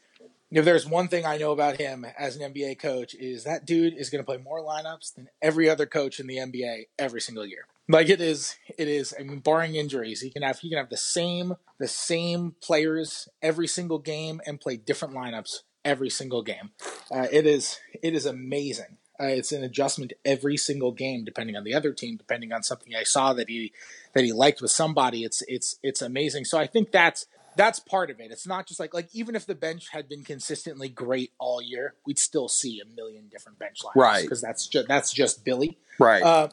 If there's one thing I know about him as an NBA coach is that dude is going to play more lineups than every other coach in the NBA every single year. Like it is, it is. I mean, barring injuries, he can have he can have the same the same players every single game and play different lineups every single game. Uh, it is it is amazing. Uh, it's an adjustment every single game, depending on the other team, depending on something I saw that he that he liked with somebody. It's it's it's amazing. So I think that's that's part of it. It's not just like like even if the bench had been consistently great all year, we'd still see a million different bench lines, right? Because that's just that's just Billy, right? Uh,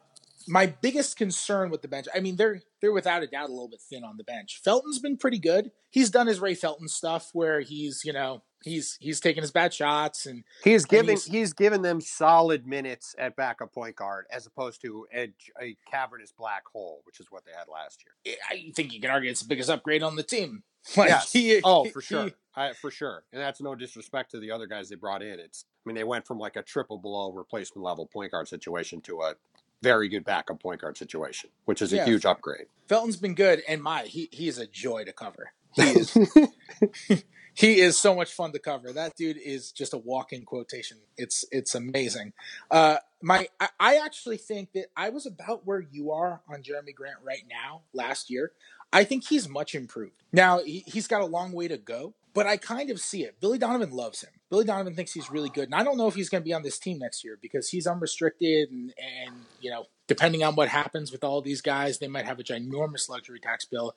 my biggest concern with the bench, I mean, they're they're without a doubt a little bit thin on the bench. Felton's been pretty good. He's done his Ray Felton stuff where he's, you know, he's he's taking his bad shots and he's giving he's, he's given them solid minutes at backup point guard as opposed to a, a cavernous black hole, which is what they had last year. I think you can argue it's the biggest upgrade on the team. Like, yes. He, oh, for sure. He, I, for sure. And that's no disrespect to the other guys they brought in. It's I mean they went from like a triple below replacement level point guard situation to a very good backup point guard situation, which is a yeah, huge upgrade. Felton's been good, and my he he is a joy to cover. He is he is so much fun to cover. That dude is just a walking quotation. It's it's amazing. Uh, my I, I actually think that I was about where you are on Jerami Grant right now last year. I think he's much improved. Now he, he's got a long way to go, but I kind of see it. Billy Donovan loves him. Billy Donovan thinks he's really good, and I don't know if he's going to be on this team next year because he's unrestricted, and and you know, depending on what happens with all these guys, they might have a ginormous luxury tax bill,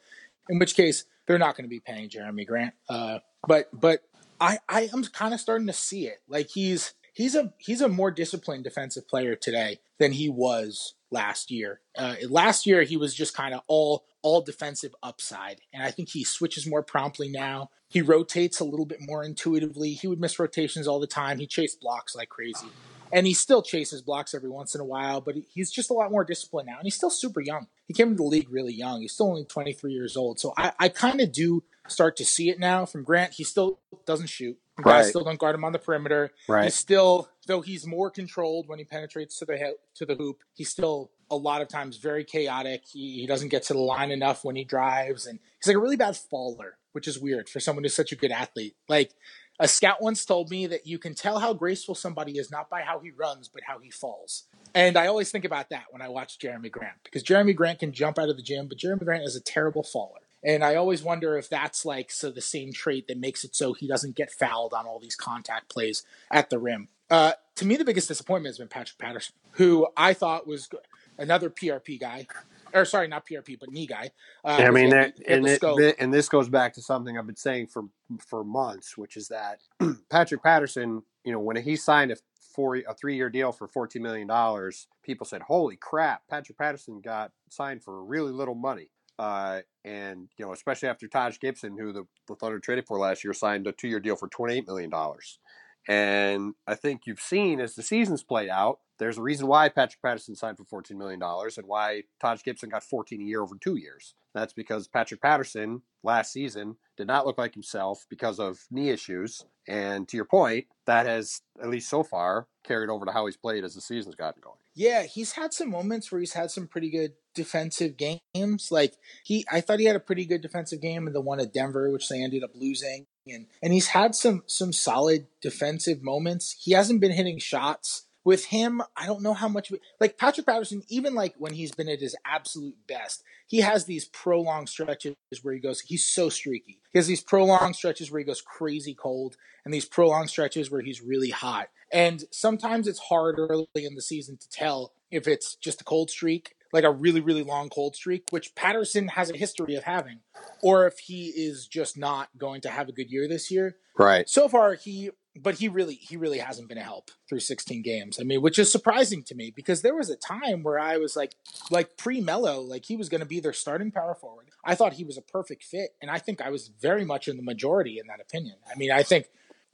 in which case they're not going to be paying Jerami Grant. Uh, but but I I am kind of starting to see it. Like he's he's a he's a more disciplined defensive player today than he was last year. Uh, last year he was just kind of all all defensive upside, and I think he switches more promptly now. He rotates a little bit more intuitively. He would miss rotations all the time. He chased blocks like crazy, and he still chases blocks every once in a while. But he's just a lot more disciplined now, and he's still super young. He came into the league really young. He's still only 23 years old, so I, I kind of do start to see it now from Grant. He still doesn't shoot. Guys right. still don't guard him on the perimeter. Right. He's still, though he's more controlled when he penetrates to the to the hoop. He's still a lot of times very chaotic. He, he doesn't get to the line enough when he drives, and he's like a really bad faller, which is weird for someone who's such a good athlete. Like a scout once told me that you can tell how graceful somebody is not by how he runs, but how he falls. And I always think about that when I watch Jerami Grant because Jerami Grant can jump out of the gym, but Jerami Grant is a terrible faller. And I always wonder if that's like so the same trait that makes it so he doesn't get fouled on all these contact plays at the rim. Uh, to me, the biggest disappointment has been Patrick Patterson, who I thought was another PRP guy, or sorry, not PRP, but knee guy. Uh, I mean, that, and, it, and this goes back to something I've been saying for for months, which is that Patrick Patterson, you know, when he signed a four a three year deal for fourteen million dollars, people said, "Holy crap!" Patrick Patterson got signed for really little money. Uh, and you know, especially after Taj Gibson, who the, the Thunder traded for last year, signed a two-year deal for twenty-eight million dollars. And I think you've seen as the seasons played out, there's a reason why Patrick Patterson signed for $14 million and why Taj Gibson got 14 a year over two years. That's because Patrick Patterson last season did not look like himself because of knee issues. And to your point, that has, at least so far, carried over to how he's played as the season's gotten going. Yeah, he's had some moments where he's had some pretty good defensive games. Like he I thought he had a pretty good defensive game in the one at Denver, which they ended up losing. And and he's had some some solid defensive moments. He hasn't been hitting shots. With him, I don't know how much like Patrick Patterson, even like when he's been at his absolute best, he has these prolonged stretches where he goes, he's so streaky. He has these prolonged stretches where he goes crazy cold and these prolonged stretches where he's really hot. And sometimes it's hard early in the season to tell if it's just a cold streak like a really really long cold streak which patterson has a history of having or if he is just not going to have a good year this year right so far he but he really he really hasn't been a help through 16 games i mean which is surprising to me because there was a time where i was like like pre-melo like he was going to be their starting power forward i thought he was a perfect fit and i think i was very much in the majority in that opinion i mean i think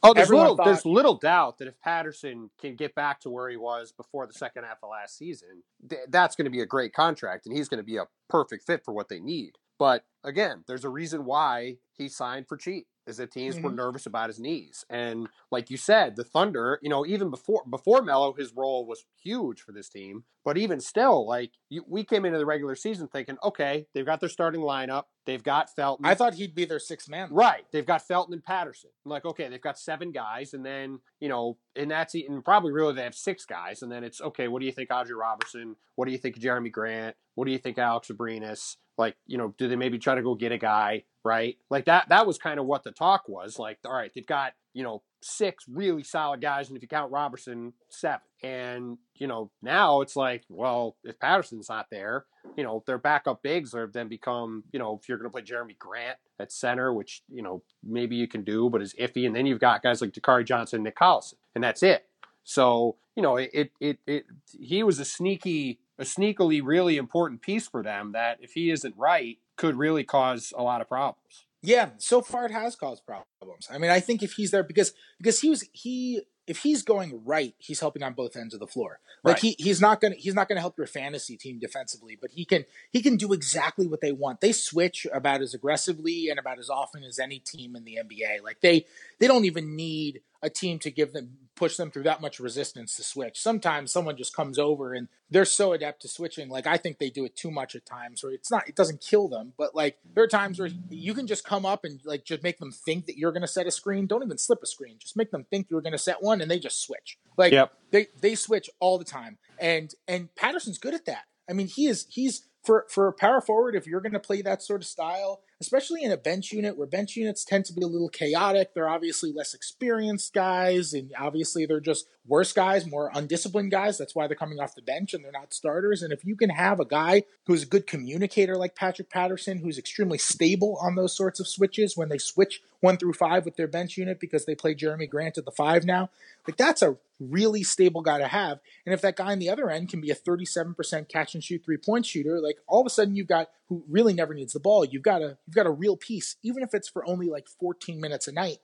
Oh, there's little, thought, there's little doubt that if Patterson can get back to where he was before the second half of last season, th- that's going to be a great contract, and he's going to be a perfect fit for what they need. But again, there's a reason why he signed for cheap. Is that teams Mhm. were nervous about his knees. And like you said, the Thunder, you know, even before before Melo, his role was huge for this team. But even still, like you, we came into the regular season thinking, okay, they've got their starting lineup, they've got Felton. I thought he'd be their sixth man. Right. They've got Felton and Patterson. I'm like, okay, they've got seven guys, and then, you know, and that's and probably really they have six guys, and then it's okay, what do you think, Andre Roberson? What do you think, Jerami Grant? What do you think, Alex Abrines? Like, you know, do they maybe try to go get a guy, right? Like that that was kind of what the talk was. Like, all right, they've got, you know, six really solid guys, and if you count Roberson, seven. And, you know, now it's like, well, if Patterson's not there, you know, their backup bigs are then become, you know, if you're going to play Jerami Grant at center, which, you know, maybe you can do, but is iffy. And then you've got guys like Dakari Johnson, Nick Collison, and that's it. So, you know, it, it, it, he was a sneaky, a sneakily really important piece for them that if he isn't right, could really cause a lot of problems. Yeah, so far it has caused problems. I mean, I think if he's there because because he was he if he's going right, he's helping on both ends of the floor. Like Right. he he's not gonna he's not gonna help your fantasy team defensively, but he can he can do exactly what they want. They switch about as aggressively and about as often as any team in the NBA. Like they they don't even need a team to give them push them through that much resistance to switch. Sometimes someone just comes over and they're so adept to switching. Like I think they do it too much at times, where it's not it doesn't kill them, but like there are times where you can just come up and like just make them think that you're going to set a screen. Don't even slip a screen. Just make them think you're going to set one, and they just switch. Like Yep. they they switch all the time, and and Patterson's good at that. I mean, he is he's for for a power forward. If you're going to play that sort of style, especially in a bench unit where bench units tend to be a little chaotic, they're obviously less experienced guys, and obviously they're just worse guys, more undisciplined guys. That's why they're coming off the bench and they're not starters. And if you can have a guy who's a good communicator like Patrick Patterson, who's extremely stable on those sorts of switches when they switch one through five with their bench unit because they play Jerami Grant at the five now, like that's a really stable guy to have. And if that guy on the other end can be a 37% catch and shoot three point shooter, like all of a sudden you've got who really never needs the ball. You've got a you've got a real piece, even if it's for only like 14 minutes a night.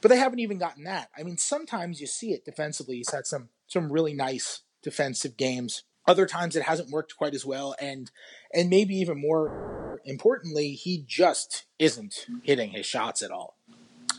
But they haven't even gotten that. I mean, sometimes you see it defensively. He's had some some really nice defensive games. Other times it hasn't worked quite as well, and and maybe even more importantly, he just isn't hitting his shots at all.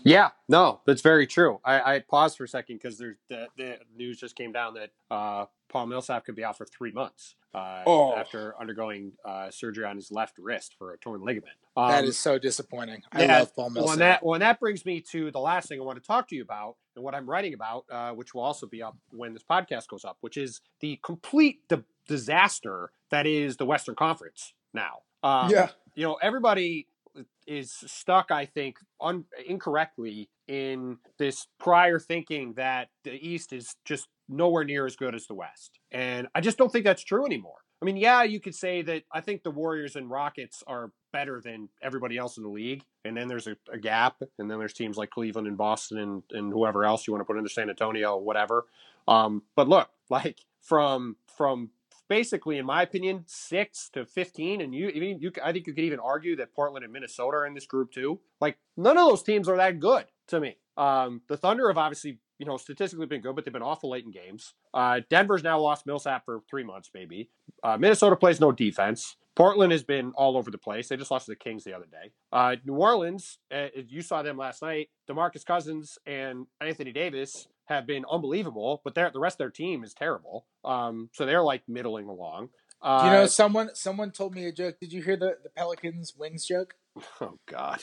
Yeah, no, that's very true. I, I paused for a second because there's the, the news just came down that uh, Paul Millsap could be out for three months uh, Oh. after undergoing uh, surgery on his left wrist for a torn ligament. Um, that is so disappointing. I yeah, love Paul Millsap. Well, and that well, and that brings me to the last thing I want to talk to you about, and what I'm writing about, uh, which will also be up when this podcast goes up, which is the complete di- disaster that is the Western Conference now. Um, yeah, you know, everybody is stuck, I think, un- incorrectly in this prior thinking that the East is just nowhere near as good as the West. And I just don't think that's true anymore. I mean, yeah, you could say that I think the Warriors and Rockets are better than everybody else in the league. And then there's a, a gap. And then there's teams like Cleveland and Boston and, and whoever else you want to put in there, San Antonio, whatever. Um, but look, like from from basically, in my opinion, six to fifteen, and you, I mean, you, I think you could even argue that Portland and Minnesota are in this group too. Like none of those teams are that good to me. Um, the Thunder have obviously, you know, statistically been good, but they've been awful late in games. Uh, Denver's now lost Millsap for three months, maybe. Uh, Minnesota plays no defense. Portland has been all over the place. They just lost to the Kings the other day. Uh, New Orleans, uh, you saw them last night. Demarcus Cousins and Anthony Davis have been unbelievable, but they're, the rest of their team is terrible. Um, so they're like middling along. Uh, you know someone someone told me a joke? Did you hear the, the Pelicans wings joke? Oh God,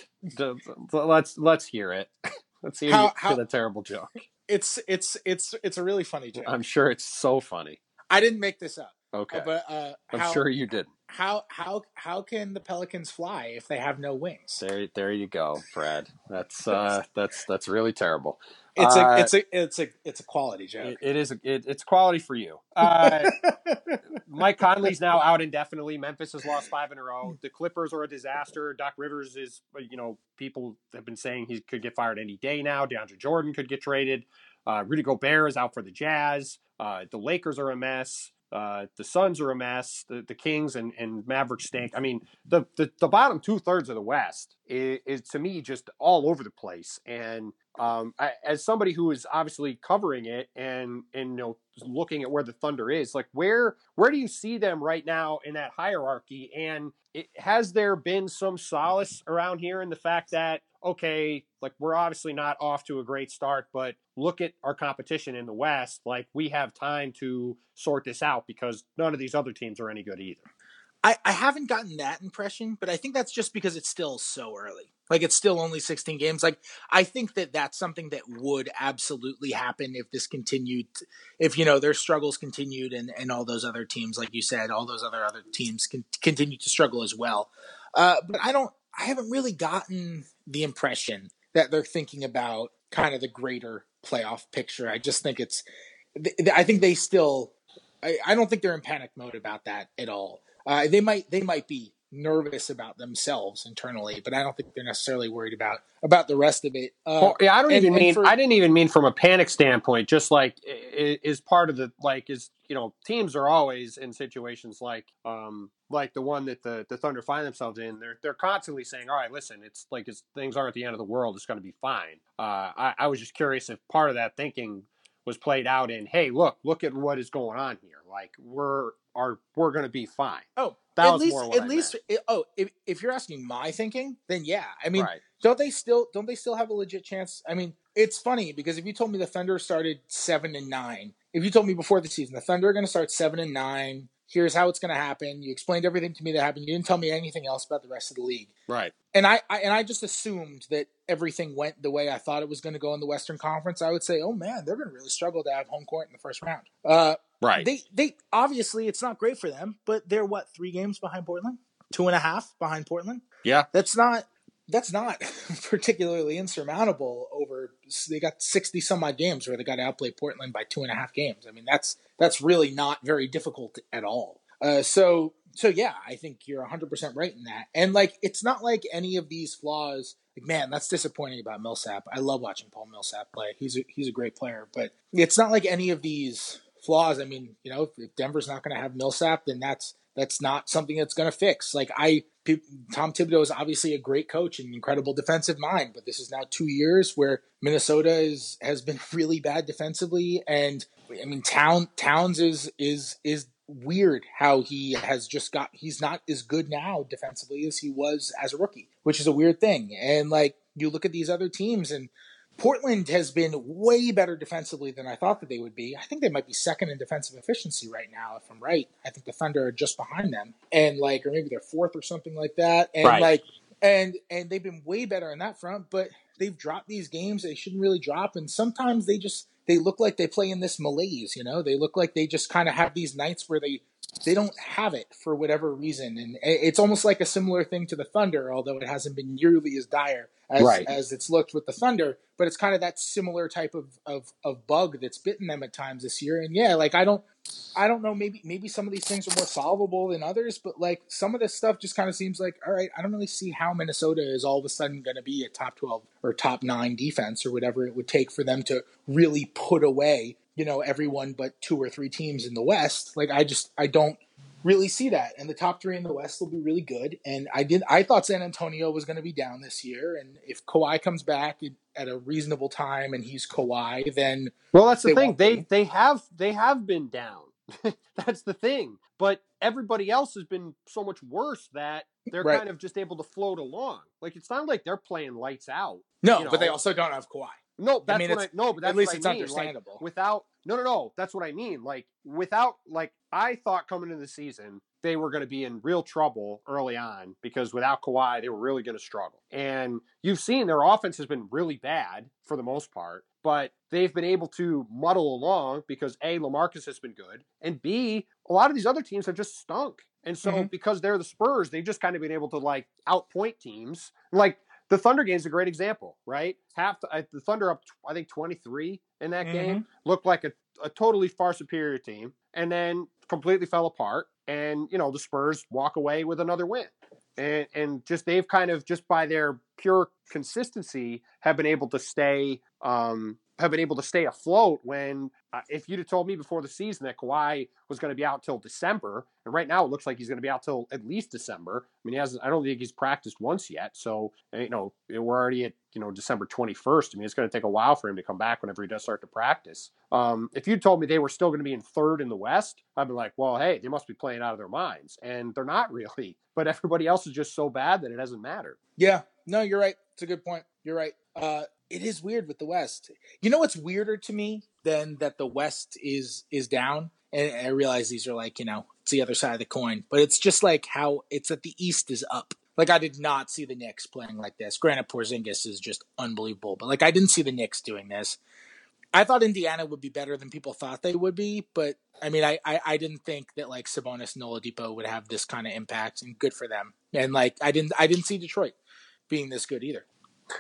let's let's hear it. Let's hear, How- how- hear the terrible joke. It's it's it's it's a really funny joke. I'm sure it's so funny. I didn't make this up, Okay, but uh, I'm how, sure you didn't. how how how can the Pelicans fly if they have no wings? There, there you go, Brad. That's uh, that's that's really terrible. It's Uh, a it's a it's a it's a quality joke. It, it is. A, it, it's quality for you. Uh, Mike Conley's now out indefinitely. Memphis has lost five in a row. The Clippers are a disaster. Doc Rivers is, you know, people have been saying he could get fired any day now. DeAndre Jordan could get traded. Uh, Rudy Gobert is out for the Jazz. Uh, the Lakers are a mess. Uh, the Suns are a mess. The, the Kings and, and Mavericks stink. I mean, the, the, the bottom two thirds of the West is, is to me just all over the place. And um, I, as somebody who is obviously covering it and and you know looking at where the Thunder is, like where where do you see them right now in that hierarchy? And it, has there been some solace around here in the fact that okay, like we're obviously not off to a great start, but look at our competition in the West. Like we have time to sort this out because none of these other teams are any good either. I, I haven't gotten that impression, but I think that's just because it's still so early. Like it's still only 16 games. Like I think that that's something that would absolutely happen if this continued, if you know their struggles continued, and and all those other teams, like you said, all those other other teams can continue to struggle as well. Uh, but I don't, I haven't really gotten the impression that they're thinking about kind of the greater playoff picture. I just think it's, I think they still, I, I don't think they're in panic mode about that at all. Uh, they might they might be nervous about themselves internally, but I don't think they're necessarily worried about about the rest of it. Uh, well, yeah, I don't and, even mean for, I didn't even mean from a panic standpoint. Just like is part of the like is you know teams are always in situations like um like the one that the the Thunder find themselves in. They're they're constantly saying, all right, listen, it's like it's, things aren't the end of the world. It's going to be fine. Uh, I, I was just curious if part of that thinking was played out in, hey, look, look at what is going on here. Like we're are we're going to be fine. Oh, that at least at I least it, oh, if if you're asking my thinking, then yeah. I mean, right. don't they still don't they still have a legit chance? I mean, it's funny because if you told me the Thunder started 7 and 9, if you told me before the season the Thunder are going to start 7 and 9, here's how it's going to happen. You explained everything to me that happened. You didn't tell me anything else about the rest of the league. Right. And I, I and I just assumed that everything went the way I thought it was going to go in the Western Conference. I would say, oh man, they're going to really struggle to have home court in the first round. Uh, right. They they obviously it's not great for them, but they're what three games behind Portland, two and a half behind Portland. Yeah. That's not that's not particularly insurmountable over they got 60 some odd games where they got to outplay portland by two and a half games i mean that's that's really not very difficult at all uh, so so yeah i think you're 100% right in that and like it's not like any of these flaws like man that's disappointing about millsap i love watching paul millsap play he's a, he's a great player but it's not like any of these flaws i mean you know if denver's not going to have millsap then that's that's not something that's going to fix. Like I, Tom Thibodeau is obviously a great coach and incredible defensive mind, but this is now two years where Minnesota is has been really bad defensively, and I mean Town Towns is is is weird how he has just got he's not as good now defensively as he was as a rookie, which is a weird thing. And like you look at these other teams and Portland has been way better defensively than I thought that they would be. I think they might be second in defensive efficiency right now, if I'm right. I think the Thunder are just behind them, and like, or maybe they're fourth or something like that. And right. like, and and they've been way better on that front, but they've dropped these games they shouldn't really drop, and sometimes they just they look like they play in this malaise. You know, they look like they just kind of have these nights where they they don't have it for whatever reason, and it's almost like a similar thing to the Thunder, although it hasn't been nearly as dire as, right. as it's looked with the Thunder. But it's kind of that similar type of, of of bug that's bitten them at times this year. And yeah, like I don't I don't know, maybe maybe some of these things are more solvable than others, but like some of this stuff just kind of seems like, all right, I don't really see how Minnesota is all of a sudden going to be a top twelve or top nine defense or whatever it would take for them to really put away you know everyone but two or three teams in the West. Like I just I don't really see that. And the top three in the West will be really good. And I did I thought San Antonio was going to be down this year. And if Kawhi comes back at a reasonable time and he's Kawhi, then well, that's the thing. They they have they have been down. that's the thing. But everybody else has been so much worse that they're right. kind of just able to float along. Like it's not like they're playing lights out. No, you know? but they also don't have Kawhi. No, that's I mean, what I no, but that's at least what it's I mean. understandable. Like, without no, no, no, that's what I mean. Like without like I thought coming into the season they were going to be in real trouble early on because without Kawhi they were really going to struggle. And you've seen their offense has been really bad for the most part, but they've been able to muddle along because a Lamarcus has been good, and b a lot of these other teams have just stunk. And so mm-hmm. because they're the Spurs, they've just kind of been able to like outpoint teams. Like the Thunder game is a great example, right? Half the, the Thunder up, I think twenty three in that mm-hmm. game looked like a, a totally far superior team, and then completely fell apart. And you know the Spurs walk away with another win, and and just they've kind of just by their pure consistency have been able to stay um, have been able to stay afloat when uh, if you'd have told me before the season that Kawhi was going to be out till December, and right now it looks like he's going to be out till at least December. I mean, he hasn't. I don't think he's practiced once yet. So you know, we're already at you know December 21st. I mean, it's going to take a while for him to come back whenever he does start to practice. Um, if you told me they were still going to be in third in the West, I'd be like, well, hey, they must be playing out of their minds, and they're not really. But everybody else is just so bad that it doesn't matter. Yeah, no, you're right. It's a good point. You're right. Uh, it is weird with the West. You know what's weirder to me than that the West is is down? And I realize these are like, you know, it's the other side of the coin, but it's just like how it's that the East is up. Like I did not see the Knicks playing like this. Granted, Porzingis is just unbelievable, but like I didn't see the Knicks doing this. I thought Indiana would be better than people thought they would be, but I mean, I, I, I didn't think that like Sabonis and Oladipo would have this kind of impact, and good for them. And like I didn't I didn't see Detroit being this good either.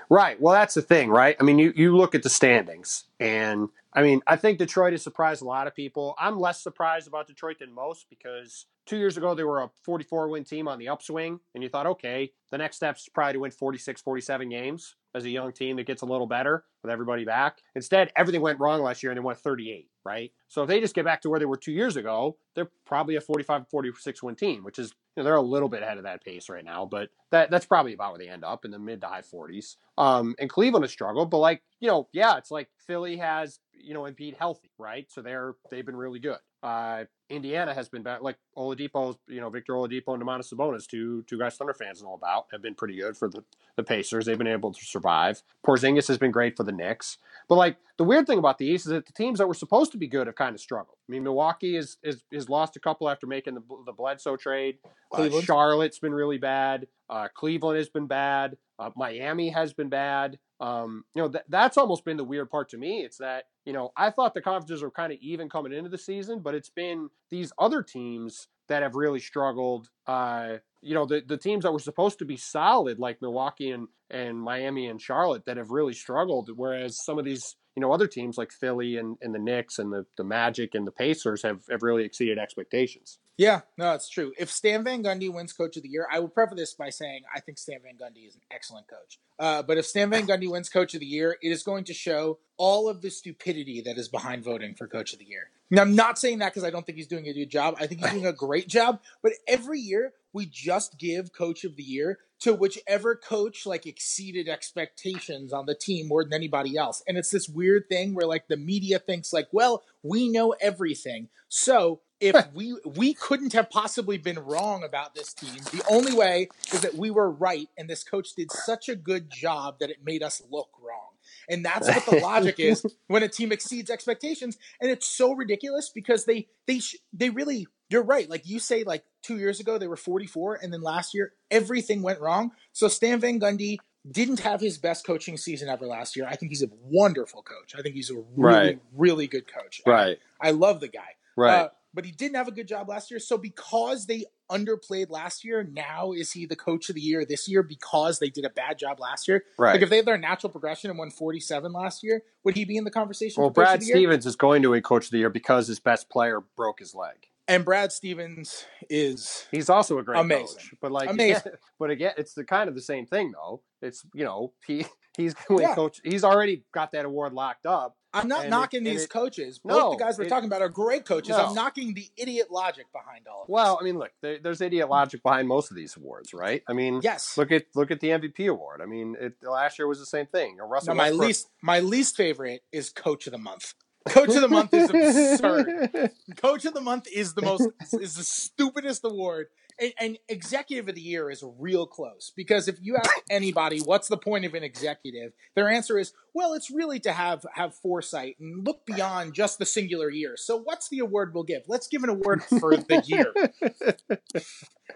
Right. Well, that's the thing, right? I mean, you, you look at the standings, and I mean, I think Detroit has surprised a lot of people. I'm less surprised about Detroit than most because two years ago they were a 44 win team on the upswing, and you thought, okay, the next step is probably to win 46, 47 games as a young team that gets a little better with everybody back. Instead, everything went wrong last year and they won 38, right? So if they just get back to where they were two years ago, they're probably a 45, 46 win team, which is, you know, they're a little bit ahead of that pace right now, but that that's probably about where they end up in the mid to high 40s. Um, and Cleveland has struggled, but like, you know, yeah, it's like Philly has, you know, Embiid healthy, right? So they're, they've been really good. Uh, Indiana has been back. Like Oladipo, you know, Victor Oladipo and Domantas Sabonis, two two guys Thunder fans know about, have been pretty good for the, the Pacers. They've been able to survive. Porzingis has been great for the Knicks. But like the weird thing about the East is that the teams that were supposed to be good have kind of struggled. I mean, Milwaukee is is, is lost a couple after making the the Bledsoe trade. Uh, Charlotte's been really bad. Uh, Cleveland has been bad. Uh, Miami has been bad. Um, you know, th- that's almost been the weird part to me. It's that, you know, I thought the conferences were kind of even coming into the season, but it's been these other teams that have really struggled. Uh, you know, the, the teams that were supposed to be solid, like Milwaukee and, and Miami and Charlotte, that have really struggled. Whereas some of these, you know, other teams like Philly and, and the Knicks and the, the Magic and the Pacers have, have really exceeded expectations. Yeah, no, it's true. If Stan Van Gundy wins Coach of the Year, I will preface this by saying I think Stan Van Gundy is an excellent coach. Uh, but if Stan Van Gundy wins Coach of the Year, it is going to show all of the stupidity that is behind voting for Coach of the Year. Now, I'm not saying that because I don't think he's doing a good job. I think he's doing a great job. But every year, we just give Coach of the Year to whichever coach like exceeded expectations on the team more than anybody else. And it's this weird thing where like the media thinks like, well, we know everything. So if we we couldn't have possibly been wrong about this team, the only way is that we were right and this coach did such a good job that it made us look wrong. And that's what the logic is when a team exceeds expectations. And it's so ridiculous because they they sh- they really you're right. Like you say, like two years ago they were 44, and then last year everything went wrong. So Stan Van Gundy didn't have his best coaching season ever last year. I think he's a wonderful coach. I think he's a really right. really good coach. Right. I, I love the guy. Right. Uh, but he didn't have a good job last year. So because they underplayed last year, now is he the coach of the year this year because they did a bad job last year? Right. Like if they had their natural progression and won 47 last year, would he be in the conversation? Well, Brad Stevens is going to a coach of the year because his best player broke his leg. And Brad Stevens is he's also a great amazing. coach, but like amazing. Again, but again, it's the kind of the same thing though. It's you know he he's going yeah. coach. He's already got that award locked up. I'm not knocking it, these it, coaches. Both no, the guys we're it, talking about are great coaches. No. I'm knocking the idiot logic behind all of this. Well, I mean, look, there, there's idiot logic behind most of these awards, right? I mean, yes. Look at look at the MVP award. I mean, last year was the same thing. Russell no, my Westbrook, least my least favorite is Coach of the Month. Coach of the month is absurd. Coach of the month is the most is the stupidest award. And, and, executive of the year is real close because if you ask anybody what's the point of an executive, their answer is, well, it's really to have have foresight and look beyond just the singular year. So what's the award we'll give? Let's give an award for the year.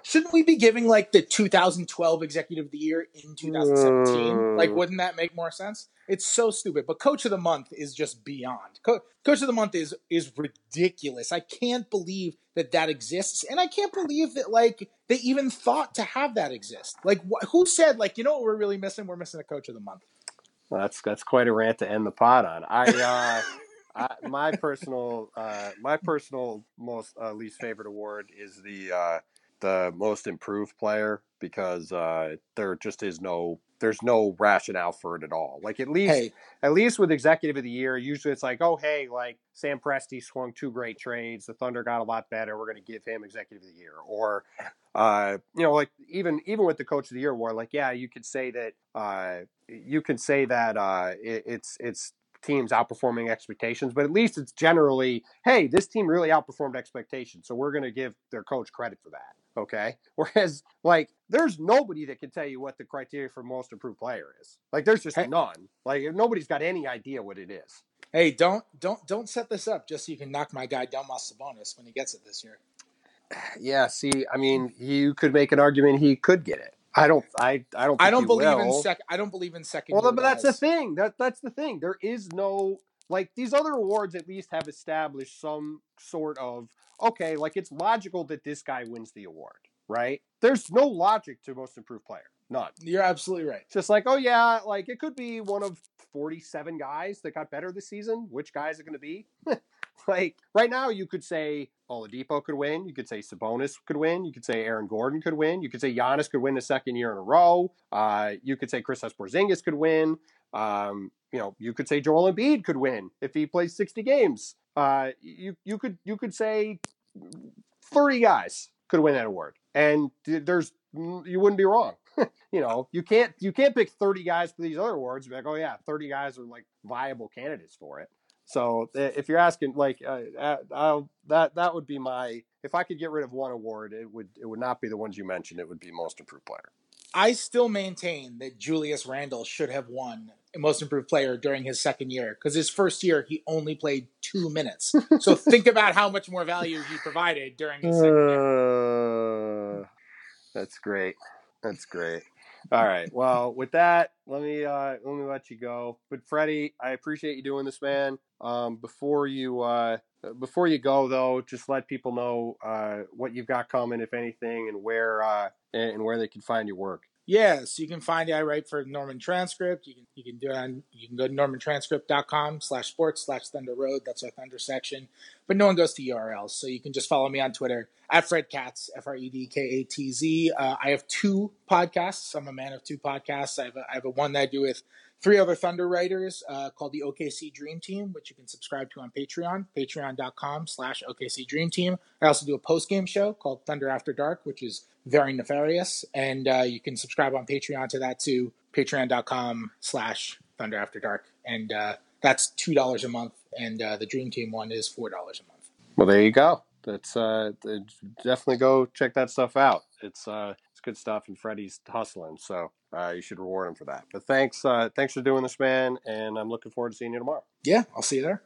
Shouldn't we be giving like the 2012 executive of the year in 2017? Like, mm. wouldn't that make more sense? It's so stupid. But coach of the month is just beyond. Co- coach of the month is is ridiculous. I can't believe that that exists, and I can't believe that like they even thought to have that exist. Like, wh- who said like you know what we're really missing? We're missing a coach of the month. Well, that's that's quite a rant to end the pod on. I. Uh... I, my personal, uh, my personal most uh, least favorite award is the uh, the most improved player because uh, there just is no there's no rationale for it at all. Like at least Hey, at least with executive of the year, usually it's like, oh hey, like Sam Presti swung two great trades, the Thunder got a lot better, we're gonna give him executive of the year. Or uh, you know, like even even with the coach of the year award, like yeah, you could say that uh, you can say that uh, it, it's it's teams outperforming expectations, but at least it's generally, hey, this team really outperformed expectations, so we're going to give their coach credit for that. Okay. Whereas, like, there's nobody that can tell you what the criteria for most improved player is. Like, there's just Hey. none. Like, nobody's got any idea what it is. hey, don't don't don't set this up just so you can knock my guy Domas Sabonis when he gets it this year. Yeah. See, I mean, you could make an argument he could get it. I don't. I. I don't. Think I don't believe in second. I don't believe in second. Well, but that's the thing. That that's the thing. There is no like these other awards. At least have established some sort of okay. Like it's logical that this guy wins the award, right? There's no logic to most improved player. None. You're absolutely right. It's just like, oh yeah, like it could be one of 47 guys that got better this season. Which guys are going to be? like right now, you could say Oladipo could win. You could say Sabonis could win. You could say Aaron Gordon could win. You could say Giannis could win the second year in a row. Uh, you could say Chris Porzingis could win. Um, you know, you could say Joel Embiid could win if he plays 60 games. Uh, you you could you could say 30 guys could win that award, and there's you wouldn't be wrong you know, you can't you can't pick 30 guys for these other awards. Be like, oh yeah, 30 guys are like viable candidates for it. So if you're asking, like, uh, uh, I'll, that that would be my if I could get rid of one award, it would it would not be the ones you mentioned. It would be most improved player. I still maintain that Julius Randle should have won most improved player during his second year because his first year he only played two minutes. so think about how much more value he provided during his second year. Uh, that's great. That's great. All right. Well, with that, let me uh, let me let you go. But Freddie, I appreciate you doing this, man. Um, before you uh, before you go, though, just let people know uh, what you've got coming, if anything, and where uh, and and where they can find your work. Yeah, so you can find. I write for Norman Transcript. You can you can do it on you can go to normantranscript.com slash sports slash thunder road. That's our thunder section. But no one goes to URLs. So you can just follow me on Twitter at Fred Katz, F R E D K A T Z. Uh, I have two podcasts. I'm a man of two podcasts. I have a, I have a one that I do with three other Thunder writers uh, called the OKC Dream Team, which you can subscribe to on Patreon, patreon.com slash OKC Dream Team. I also do a post game show called Thunder After Dark, which is very nefarious. And uh, you can subscribe on Patreon to that too, patreon.com slash Thunder After Dark. And uh, that's $2 a month. And uh, the Dream Team one is $4 a month. Well, there you go. That's uh, definitely go check that stuff out. It's uh, it's good stuff, and Freddie's hustling, so uh, you should reward him for that. But thanks, uh, thanks for doing this, man, and I'm looking forward to seeing you tomorrow. Yeah, I'll see you there.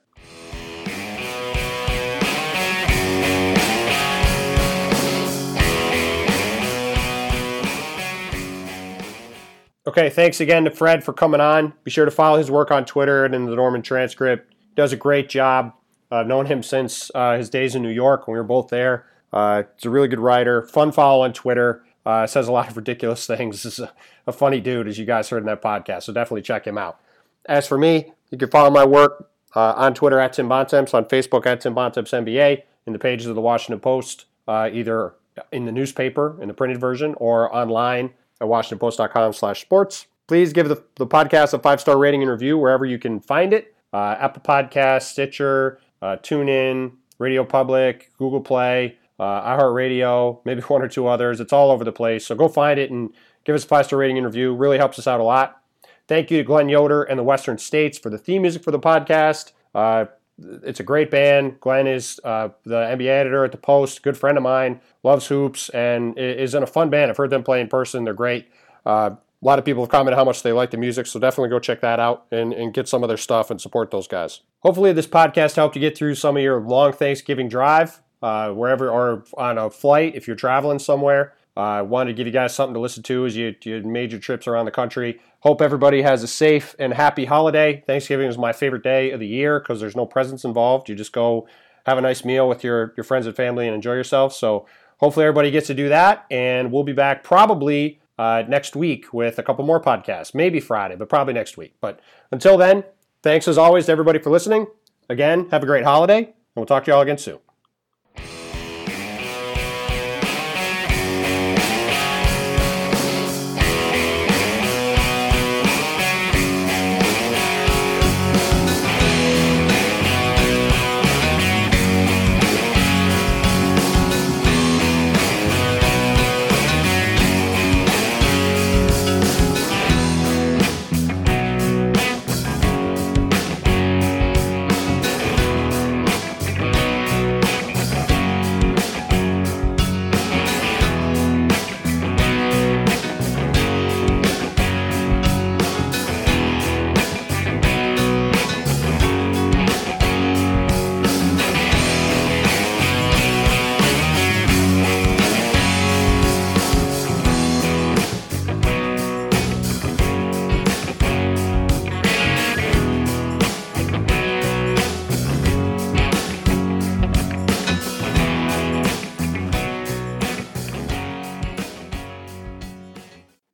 Okay, thanks again to Fred for coming on. Be sure to follow his work on Twitter and in the Norman Transcript. He does a great job. I've known him since uh, his days in New York when we were both there. Uh, he's a really good writer, fun follow on Twitter. Uh, says a lot of ridiculous things. Is a, a funny dude, as you guys heard in that podcast. So definitely check him out. As for me, you can follow my work uh, on Twitter at Tim Bontemps, on Facebook at Tim Bontemps NBA, in the pages of the Washington Post, uh, either in the newspaper in the printed version or online at washingtonpost.com slash sports. Please give the, the podcast a five star rating and review wherever you can find it. Uh, Apple Podcast, Stitcher, uh, TuneIn, Radio Public, Google Play, uh, iHeartRadio, maybe one or two others. It's all over the place. So go find it and give us a five star rating and review. Really helps us out a lot. Thank you to Glenn Yoder and the Western States for the theme music for the podcast. Uh, it's a great band. Glenn is uh, the NBA editor at the Post, good friend of mine, loves hoops, and is in a fun band. I've heard them play in person. They're great. Uh, a lot of people have commented how much they like the music, so definitely go check that out and, and get some of their stuff and support those guys. Hopefully, this podcast helped you get through some of your long Thanksgiving drive, uh, wherever, or on a flight if you're traveling somewhere. I uh, wanted to give you guys something to listen to as you, you made your trips around the country. Hope everybody has a safe and happy holiday. Thanksgiving is my favorite day of the year because there's no presents involved. You just go have a nice meal with your, your friends and family and enjoy yourself. So hopefully everybody gets to do that. And we'll be back probably uh, next week with a couple more podcasts. Maybe Friday, but probably next week. But until then, thanks as always to everybody for listening. Again, have a great holiday, and we'll talk to you all again soon.